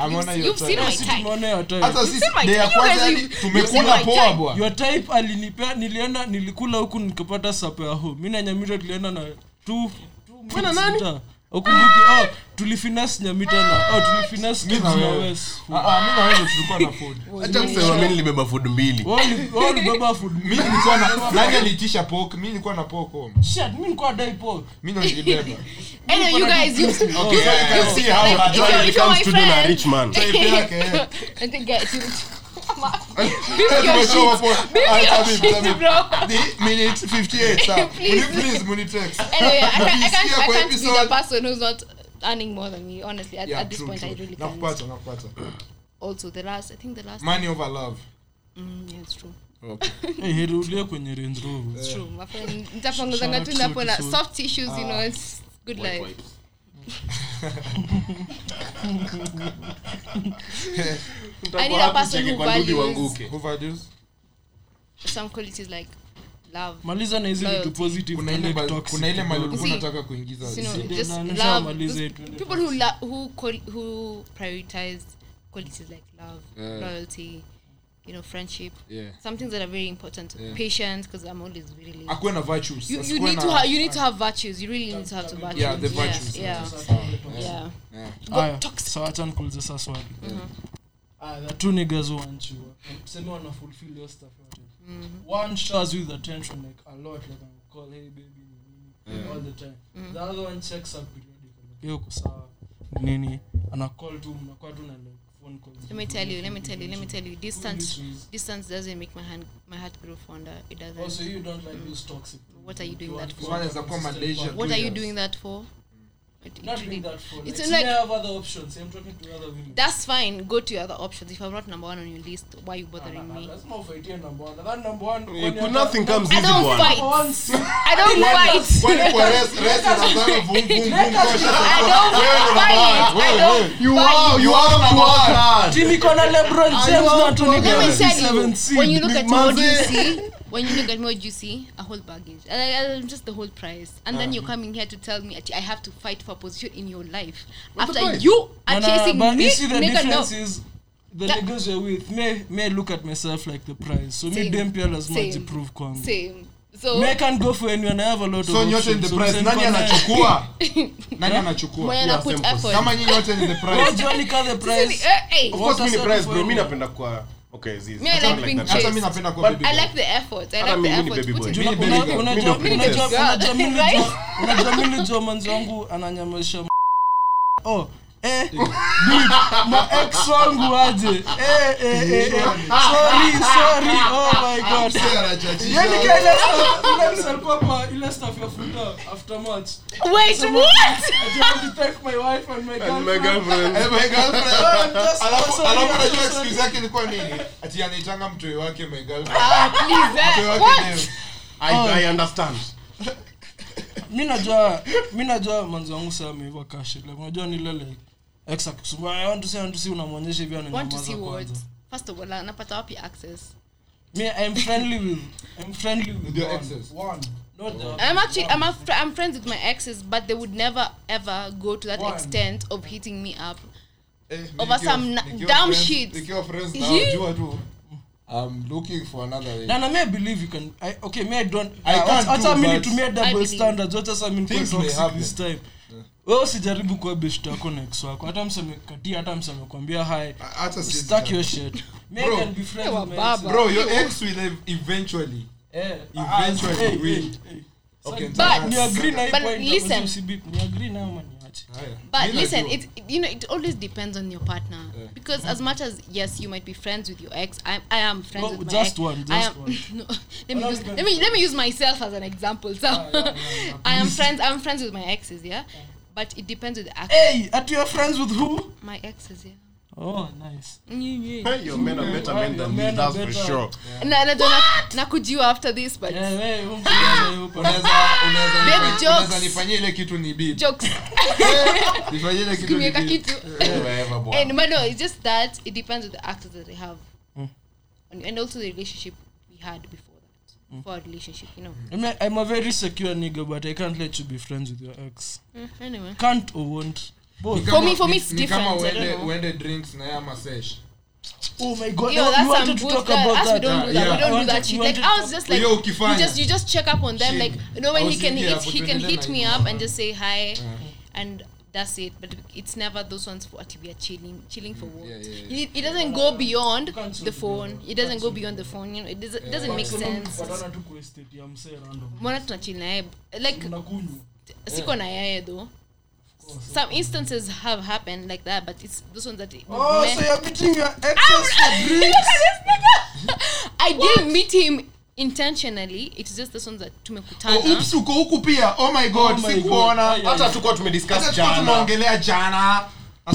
You've- seen my type.
tumeona your type.
hata sisi
see my
day ya
type? You
kwanza
guys,
yani
you- you
tumekula poa bwana
your type alinipea nilienda nilikula huku nikapata sapo ya home mi na tulienda na two, two
nani?
Ukumbuki oh, tulifinas nyamita na oh, tulifinas
wewe. Tulikuwa na food.
Acha kusema mi nilibeba food mbili.
Walibeba food
mi nilikuwa na *laughs* nani aliitisha pork? Mi nilikuwa na pork
shit mi nilikuwa dai pork.
Mi ndo nilibeba. *laughs*
Anyway, you guys, you-
okay so you can see how
Like,
that
if
Joan
you're-
ili
if you're
comes
my
to do na rich man
eh.
I think, guys, you- earning more than me. Honestly, at,
Yeah,
at this
true,
point,
true.
I really can't.
nakupata nakupata
Also, the last, I think the last.
money over love
Mm, yeah, it's true.
ulie kwenye range rover
It's true. My friend, nitapongezanga tu napo na soft issues you know, it's good life. I need a person who values.
Who values?
some qualities like love.
maliza na hizi vitu positive
kuna ile kuna ile mali ulikuwa unataka kuingiza
You know, just love.
nishamaliza
those
it, tuende
People who la- who who prioritize qualities like love,
Yeah.
loyalty, you know, friendship.
Yeah.
Some things that are very important.
Yeah.
Patience, because I'm always really.
akuwe na virtues
You, you need to have you need to have virtues. You really need to have to virtues.
Yeah, the virtues.
Yeah, yeah.
Yeah.
yeah.
Aya,
toxic.
so acha nikuulize sasa swali Aya, the two niggas who want you tuseme wana fulfill your stuff yote one shows you the attention like a lot like I'm call hey baby yeah. all the time mm-hmm. the other one checks up periodically okay uko sawa nini ana call tu mnakuwa tu na like
Let me tell you. Let me tell you. Let me tell you. Distance. Distance doesn't make my hand my heart grow fonder. It doesn't.
also you don't like those toxic
What are you doing that for?
Wanaweza kuwa
consistent
Malaysia
partner.
what are you doing that for? It- it really-
that full.
it's
It's
like-
have other options. I'm talking to other women.
that's fine. Go to your other options. If I'm not number one on your list, why are you bothering me?
That's not fighting number one. That number one.
Nothing comes easy,
I don't fight. *laughs* I don't fight. I don't fight.
You are you are number
one. Jimmy Connor, LeBron James
not
na Anthony
to-
Let me tell you, when you look at what you see? When you look at more what do you see? A whole baggage. Uh, just the whole price. And then you're coming here to tell me I have to fight for a position in your life.
What's
After you are
Nah, nah,
chasing
but
me,
you see the
nigga, no.
is the
That-
niggas you're with may may look at myself like the prize so me
Same.
dem pia lazima jiprove kwangu
Same. So,
me can go for anyone I have a lot
so
of
nyote in the
prize So
nani anachukua nani *laughs* anachukua
Yeah,
put effort.
kama nyinyi wote in the prize
Unajua ni ka the prize
ni- eh, hey.
Of course,
me
the ni
set
bro. Mimi napenda kwa okay, zizi.
Me, I like being
that.
hata
chased.
napenda kuwa
But
baby
I like the effort. I like the effort.
baby
Put
boy.
it
Mimi
in
ni
Una-
baby girl.
unajua-
Mimi ndio
manzi wangu ananyamesha. oh eh ma ex wangu aje eh eh eh eh. sorry sorry oh my god yani kile ile msalikuwa kwa ile stuff ya futa after match
Wait, what?
I want to thank my wife and my
And my
girlfriend.
girlfriend.
My girlfriend.
I'm *laughs* just so
Alafu- alafu unajua excuse yake ilikuwa nini ati anaitanga mtoi wake my girlfriend.
Ah, please,
Mtoi wake
what?
dem.
I I understand. *laughs*
mi najua mi najua manzi wangu saa ameiva kashi unajua ni ile like ex akisumbua I want to see I want to see unamwonyesha
what?
kwanza
First of all, anapata wapi access?
me I'm friendly with I'm friendly with,
With your
one.
exes?
one No, the
I'm actually I'm a fr- I'm friends with my exes, but they would never ever go to that
one.
extent of hitting me up.
Eh,
Over some na- dumb
friends-
shit.
friends na
Ye-
wajua I'm looking for another way.
Nana, may I believe you can I, okay may I don't
I
uh,
can't
hata
do,
I
mean
to
me,
double standards What mi nikuwe
Things
toxic this time wewe usijaribu kuwa best wako na ex wako hata mseme katia hata mseme kuambia hi
Hata si-
stack your shit me
Bro.
can be friends with my
baba.
Bro, your ex will ev- eventually.
Eh,
Eventually will.
hey, hey.
Okay,
But-
ni agree na hii
But
point
listen.
hapo, usibi- ni agree nayo ama niache
Haya.
But
Mi
listen,
najua.
it it- you know it always depends on your partner because as much as yes, you might be friends with your ex. I I am friends
No,
with my
just
ex.
one,
I
just
am,
one. *laughs*
no, let me
Well,
use let me let me use myself as an example. So
yeah, yeah, yeah, *laughs*
I am friends. I'm friends with my exes. Yeah, but it depends with the actor.
hey are you friends with who
My exes. Yeah.
oh nice
Hey, your men are better men than me, that's for sure.
Na na na na after this, but
yeah hey
Unaweza- unaweza unaweza nifanyia ile kitu ni beat.
jokes. *laughs*
Nifanyie ile kitu ni
kitu. And but no, it's just that it depends on the actors that they have,
Mm.
and, and also the relationship we had before that, before relationship, you know.
I mean, I'm a very secure nigga but I can't let you be friends with your ex
Mm, anyway,
can't or won't both
For me- for me it's different,
uende- drinks na ama sesh.
oh my god
yo,
no,
that's
you wanted to talk
that-
about
that. we
that
don't do that.
Yeah.
We don't do that shit. Like I was just like,
Yo,
you just you just check up on them,
Chill.
like you know when he can hit, he can hit me up and just say hi, and that's it. But it's never those ones for what we are chilling, chilling for what.
Yeah, yeah, yeah.
It, it doesn't go beyond the phone. It doesn't go beyond the phone. You know, it doesn't, it doesn't make sense. Mbona tunachill na? Like siko na yeye though. Some instances have happened like that, but it's those ones that.
oh
me-
so you're meeting your exes for *laughs* drinks *laughs*
I didn't meet him intentionally. It's just the songs that tumekutana.
Oh, oops, uko huku pia. Oh my god
Oh
sikuona
hata tuko tumediscuss
hata
jana.
tunaongelea jana.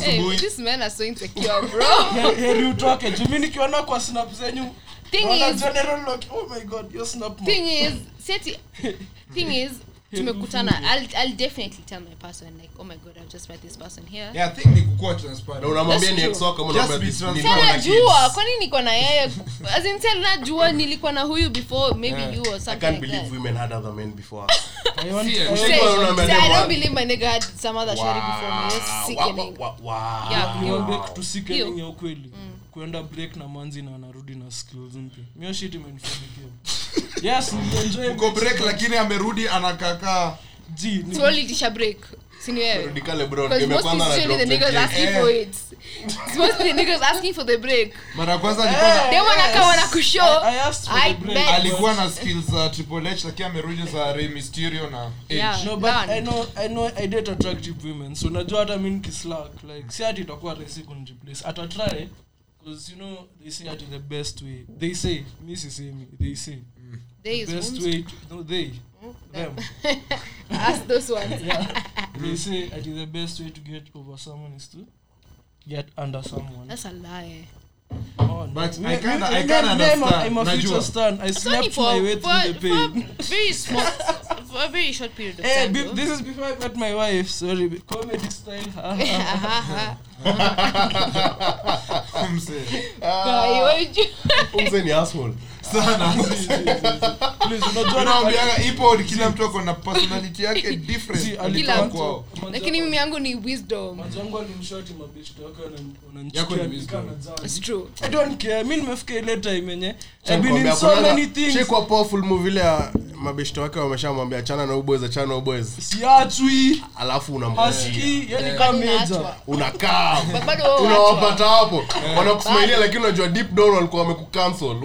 Hey,
asubuhi.
these men are so insecure, *laughs* bro.
Heri utoke juu nikiona kwa snap zenyu
Thing is-
general look, oh my god your snap
thing is, seti, *laughs* thing is, tumekutana. *laughs* I'll, I'll definitely tell my person like, oh my god, I've just met this person here.
yeah i think ni kukuwa transparent
na unamwambia ni ex wako ama unamwambia
be
this-
transparent.
nilikuwa na
najua kwani niko na yeye as in tell najua nilikuwa na huyu before maybe
Yeah.
you or
I can't
like
believe
that.
women had other men before. *laughs*
I want-
See,
Say, say, I don't believe my nigga had some other shorty before me. That's sickening.
wow, wow, wow.
Yeah,
niwaambie
you.
kitu si ya ukweli kuenda break na manzi na anarudi na skills mpya mio shit imenifanikia yes nilienjoy
uko break lakini amerudi anakakaa
G, ni-
So tisha break. Si ni wewe?
Rudi kale bro,
Because most
kwanza na
usually the niggas
20.
asking
Eh.
for it. It's mostly the niggas asking for the break.
mara ya kwanza alikuwa na-
They wanna come wanna kushow.
I asked for
I
break,
bet.
alikuwa na skills za triple h lakini amerudi za Rey Mysterio na Edge.
Yeah.
no but
Learn.
i know i know i date attractive women so najua hata mi nikislack like si ati itakuwa rahisi kunireplace ata try because you know they say ati the best way they say mi sisemi they say
mm. they
the
best
way to, no they them *laughs*
Ask those ones. yeah. *laughs*
they say that the best way to get over someone is to get under someone
That's a lie.
oh, no.
But
Me-
I
can't,
I
me- me- a-
understand.
I'm a future
Najua.
stan I slept my way through the pain
very small, *laughs* a very short period of
Eh,
time.
be- this is before I met my wife. Sorry, comedy style. ha, ha.
Aha, *laughs*
Mse.
Guy, why would you?
Umse ni asshole.
Sana. *laughs* Ipo kila mtu ako na personality yake
Si,
different.
Kila
alikuwa
mtu.
kwao
lakini mimi yangu ni wisdom.
Mwanzangu alimshoti mabeshte wake wana-
Yako ni
wananichukia
wisdom.
nikaa na judge.
It's true.
I don't care. Mi nimefika ile time yenye
Acha
I've been in
nikwambia,
so
kunaga-
many things.
Shekwa powerful movie ya mabeshto wake wameshamwambia chana na uboys achana na uboys
Siachwi,
alafu
meja.
unaachwa.
unakaa. Unawapata hapo. Wanakusmailia lakini unajua deep down walikuwa wamekucancel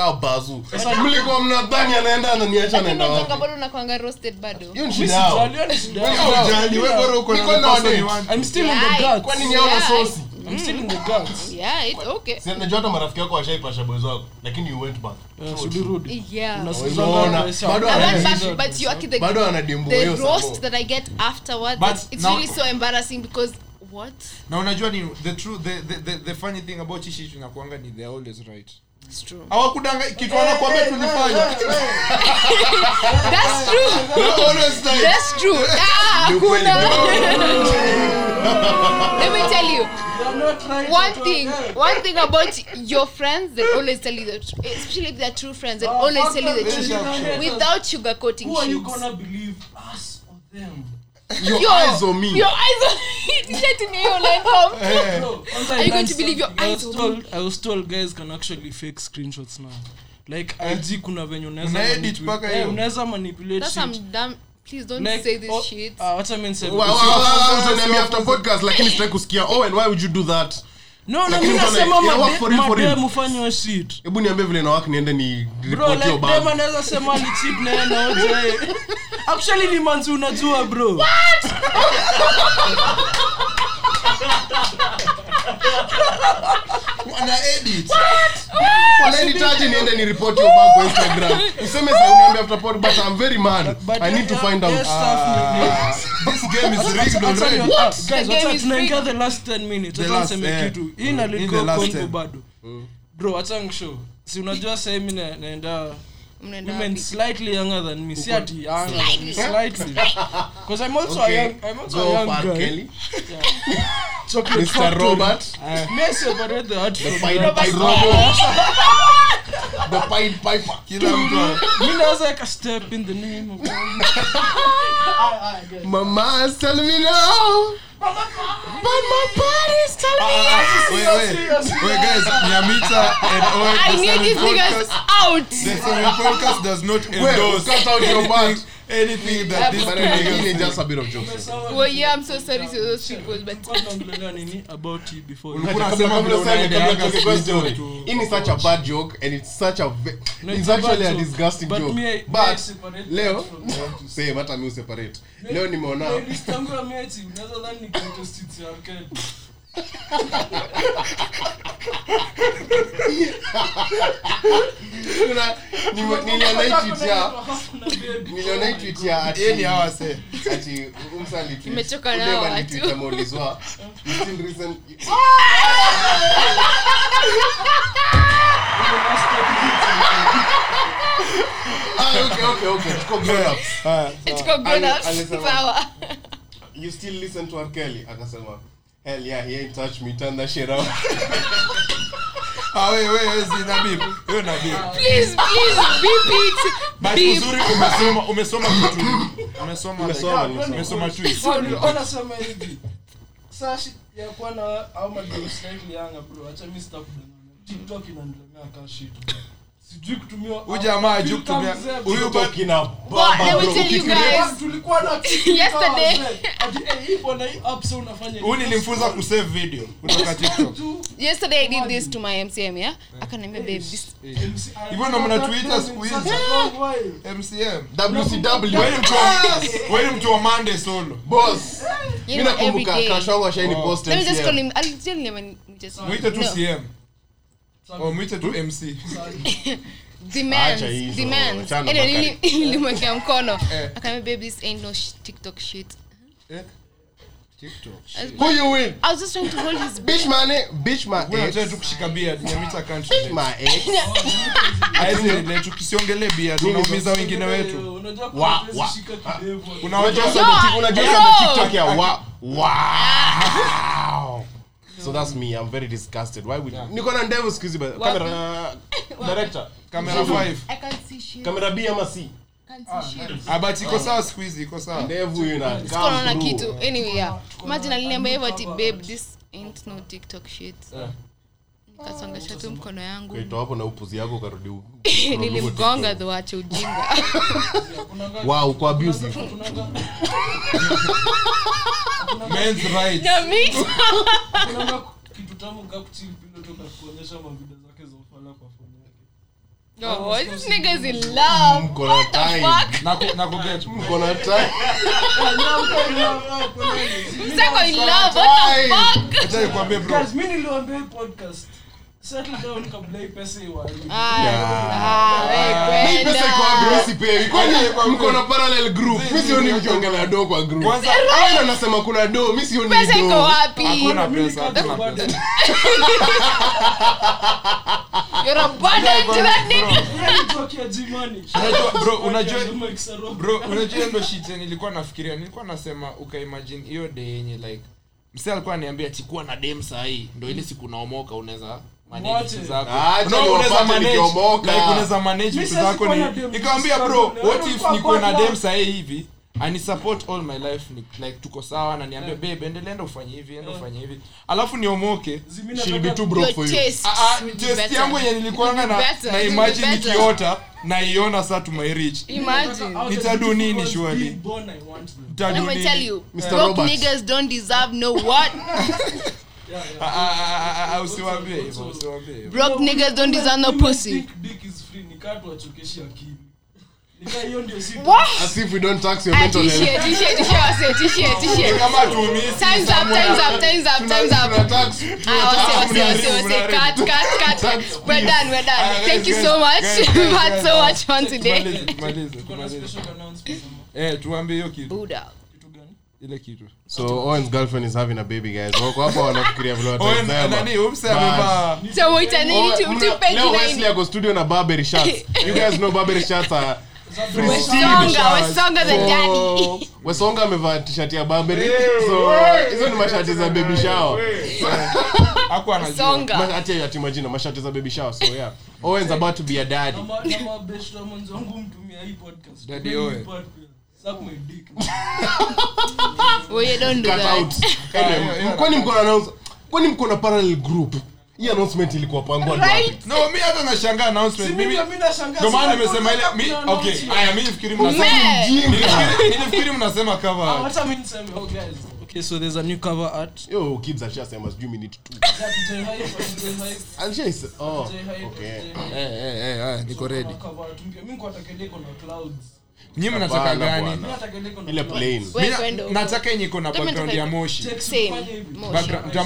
feel kaa bazu mlikuwa mnadhani anaenda ananiacha anaenda wapi
bado unakwanga roasted bado
hiyo ni shida yao
sijali, hiyo ni shida
Wewe
yao.
Wewe bora uko na
Niko
the
na
person
date.
you want.
I'm still in the
Yeah,
kwani ni haona sosi
I'm still in the guts.
yeah it, okay
Si najua hata marafiki wako washaipasha boys wako lakini you went back
yeah
Unasikizanga
bado ana-
went
Pressure.
back, but you are the,
bado anadimbua
the
hiyo
roast that I get afterwards. It's, it's really so embarrassing because what?
na unajua ni the true the, the, the, the funny thing about chishi tunakuanga ni they're always right. Hawakudanga kitu wanakuambia tulifanya *laughs*
That's true.
They're always right.
That's true. *laughs* Ah,
Ni ukweli.
hakuna. *laughs* Let me tell you.
They're not right
One thing, one thing about your friends, they always tell you the truth. Especially if they're true friends, they
Ah,
always tell you the truth without sugarcoating
Who are you gonna believe? Us or them?
Your
Yo,
eyes on me.
Your eyes on me. In your line come.
Bro, once
Are you going to believe your eyes on
told, I was told guys can actually fake screenshots now. Like IG kuna venye unaweza
edit
manipulate-
mpaka
eh, unaweza manipulate
That's
shit.
some damn Please don't
Like,
say this
oh,
shit.
ah, wacha mi niseme-
Wa- wa- wa- wa- utaniambia after podcast lakini sitaki kusikia owen why would you do that
No, no,
Lakini
mi
mtu
nasema
ana- ina work
made-
for real, for real.
madem hufanya hiyo shit.
hebu niambie vile nawak niende ni
Bro, like, dem anaweza sema alicheat na yeye na Actually ni manzi unajua bro *laughs*
wana edit.
Wananitaji niende ni report hiyo bag kwa instagram? Useme sa uniambia after pod but i'm very mad.
But
i need to find out.
stuff
this. Game is rigged
Acha- acha
already
ni- guys,
The game
wacha
is
tunaingia the last 10 minutes. Acha niseme kitu. Hii na
the
Lidco
last
Congo
10.
bado. Bro acha si unajua sasa mimi naenda women slightly younger than me si ati young
Slightly.
slightly *laughs* because i'm also a
Okay,
young i'm also
go
a young guy
Kelly.
chocolate
Mr.
factory.
Robert.
may separate the heart from
Pied Piper. *laughs* *laughs* The Pied Piper.
kila mtu
mi naweza weka step in the name of
Mama is telling me no. But my body's telling me yes.
Wait, wait. Wait, guys, Nyamita and Owen,
I need these niggas out.
The podcast does not
Wait,
endorse
cut out your *laughs* part.
Anything that
this
nigga
just a bit of jokes.
Well, yeah, I'm so sorry to those people, but
about you before
unasema
kabla useme, kwa such a bad joke and it's such a ve-
No,
it's
it's
actually a disgusting
But
joke.
me, I- me,
But leo *laughs* same hata mi useparate leo nimeona
Playlist yangu unaweza dhani ni hits ya arcade.
Niliona tweet ya tweet ati-
ni hawa se.
ati umsa alitweet-
Nimechoka
Udem
nao
alitweet
watu.
ameulizwa, you still Ah, okay, okay, okay. Tuko grown ups.
it's grown ups.
Ali- you still listen to R. Kelly akasema hell yeah he ain't touch me turn that shit off. *laughs*
Ah, wait, wait, wait, si beep. Hiyo na beep.
Please, please, beep it.
But
Beep.
uzuri umesoma umesoma kitu. *laughs* Umesoma
Umesoma,
umesoma tweet.
So, nilikuwa hivi saa ya kuwa na au madem slightly younger, bro acha mi sitakudanganya. TikTok inanilemea ka shit, bro. Sijui kutumia
Huyu jamaa hajui kutumia- huyu *laughs*
eh,
Huyu nilimfunza kusave video kutoka *laughs* TikTok.
Yesterday I did this to my MCM, yeah? Akaniambia, babe, this
Hivyo ndo mnatuita siku hizi. MCM.
WCW.
Wewe mtu wa- Monday solo.
Boss.
you
mi
know every
nakumbuka ashaini
Oh.
post
Let me just
MCM.
call him. I'll tell him and just
Mwite tu CM. Oh, mwite tu MC. *laughs* *laughs* *laughs*
nilimwekea mkono
Eh.
akaniambia babe this ain't no sh- tiktok shit
Eh? TikTok.
Who you win?
I was just trying to hold his
Bitch my bitch my ex.
unataka tu kushika Nyamita can't
Bitch my ex.
Haizi relate, tukisiongelee beard, unaumiza wengine wetu.
Unajua
Wa-
kuna
wa-
place shika kidevu.
Unajua
watu-
unajua TikTok ya wa- wow. So that's me. I'm very disgusted. Why would niko na ndevu siku hizi camera director
Camera 5
I can't see shit.
camera B ama C?
Can't see shit.
But iko sawa siku hizi, iko sawa.
ndevu ina
Sikuwa naona kitu. Anyway yeah. Imagine aliniambia hivyo ati babe this ain't no tiktok shit. Nikasongesha tu mkono yangu.
Hapo na upuzi yako ukarudi *laughs*
nilimgonga dho ujinga. *laughs*
Wow, uko abusive. *laughs*
Men's rights.
na mi
Unaona kitu tamu ka kuchill pillow toka kuonyesha mavideo zake za ufala kwa phone yake.
No, what this nigga's in love
Mko na time.
Na Naku- na.
Mko na time.
msako in love what the fuck
Acha nikwambie bro.
Guys, mi niliwaambia hii podcast
Ah, ah, we
Hii pesa iko wapi?
kwenda.
Mimi sipewi. Kwani mko na parallel group? Mimi sioni mkiongelea do kwa group.
Kwanza
Hao kuna do, mimi sioni do.
wapi
hakuna pesa, hakuna pesa. *laughs*
you're a to that nigga
Tokia Jimani.
Unajua bro, unajua
Ndio Mike Saro.
bro unajua ndo shit nilikuwa nafikiria nilikuwa nasema ukaimagine hiyo day yenye like msee alikuwa aniambia chikuwa na dem sahii ndo ile siku naomoka unaweza unaweza manage, vitu zako
dem,
nikamwambia bro what if nikuwe na dem sahii hivi ani all my life ni, like tuko sawa na niambie babe endelea enda ufanye hivi enda ufanye hivi. Alafu niomoke.
She'll be too broke for you.
Ah, ah, test yangu yenye nilikuwa na na imagine nikiota naiona saa to my reach Nitadu nini surely? Nitadu nini?
Mr.
broke niggas don't deserve no what *laughs*
Ah, ah, ah, hivyo
also-
usiwaambie hivyo
broke niggas don't deserve no pussy
dick is free, nikaa akili.
As if we don't tax your mental health.
tishie, tishie, wase, tishie, tishie.
kama tuumisi
Time's up, time's up, time's up, time's up.
Tuna.
Ah, wase, wase, wase, wase. Cut, cut, cut. We're done, we're done. Thank you so much. *laughs* We've had so much fun today.
Kuna special announcement
tuambie hiyo kitu
Buddha.
Ile kitu.
So Owen's girlfriend is having a baby guys. Wako hapa *laughs* wanafikiria vile watasema.
nani? Oops amevaa.
So wait, I need to,
Oh,
to pay
Leo Wesley ako studio na Burberry shirts. You guys know Burberry shirts are Wesonga amevaa t-shirt ya. So hizo ni mashati za bebi *laughs* majina mashati za bebi shao So yeah. Owen's about to be a daddy. *laughs*
Do
Kwani mko kwani mko na parallel group? Hii announcement ilikuwa pangwa?
Right?
no mi hata nashangaa announcement mimi
Mimi
ndio maana nimesema ile mi okay haya mi nifikiri mnasema nilifikiri mnasema
Ah,
cover
hata mimi niseme, oh, guys. Okay, so there's a new cover art.
Yo, kids ashasema sijui minute two.
That J Hype, J
oh, okay.
Eh eh eh haya niko ready
Cover art mpya. Mimi niko nataka na clouds.
Nyinyi mnataka gani?
Nataka ile
plain.
Yenye iko na background ya moshi.
Moshi.
Background- ya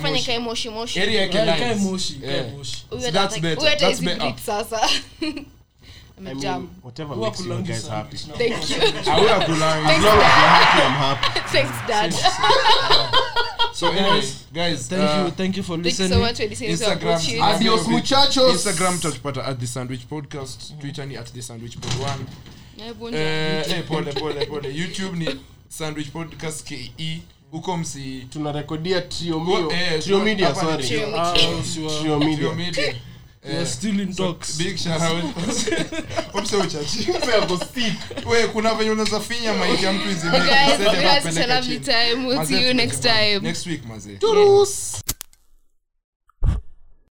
moshi.
kae moshi moshi.
Area yake
Yeah, moshi, ikae moshi.
Huyu
So
hata
that's better, that's better.
sasa. *laughs*
I mean, whatever
Huwa
makes you guys happy.
thank you. *laughs*
Hauna kulanga.
As long as you're happy, I'm happy. *laughs*
thanks dad.
So anyways guys
Thank
uh,
you, thank you for
thank you so much for listening
Instagram
bullshit.
Adios, muchachos.
instagram tutapata at the sandwich podcast. Twitter ni at the sandwich pod one
Eh,
eh, eh, pole pole pole. Youtube ni sandwich podcast ke huko msi
tunarekodia trio Mio- Trio media
hapa ni
sorry.
Trio Media.
usiwa-
Trio media.
Trio media.
We are still in talks.
big shout out. Umse uchachi
Mse ako sick.
we kuna venye unaweza finya maiki ya mtu week mazee.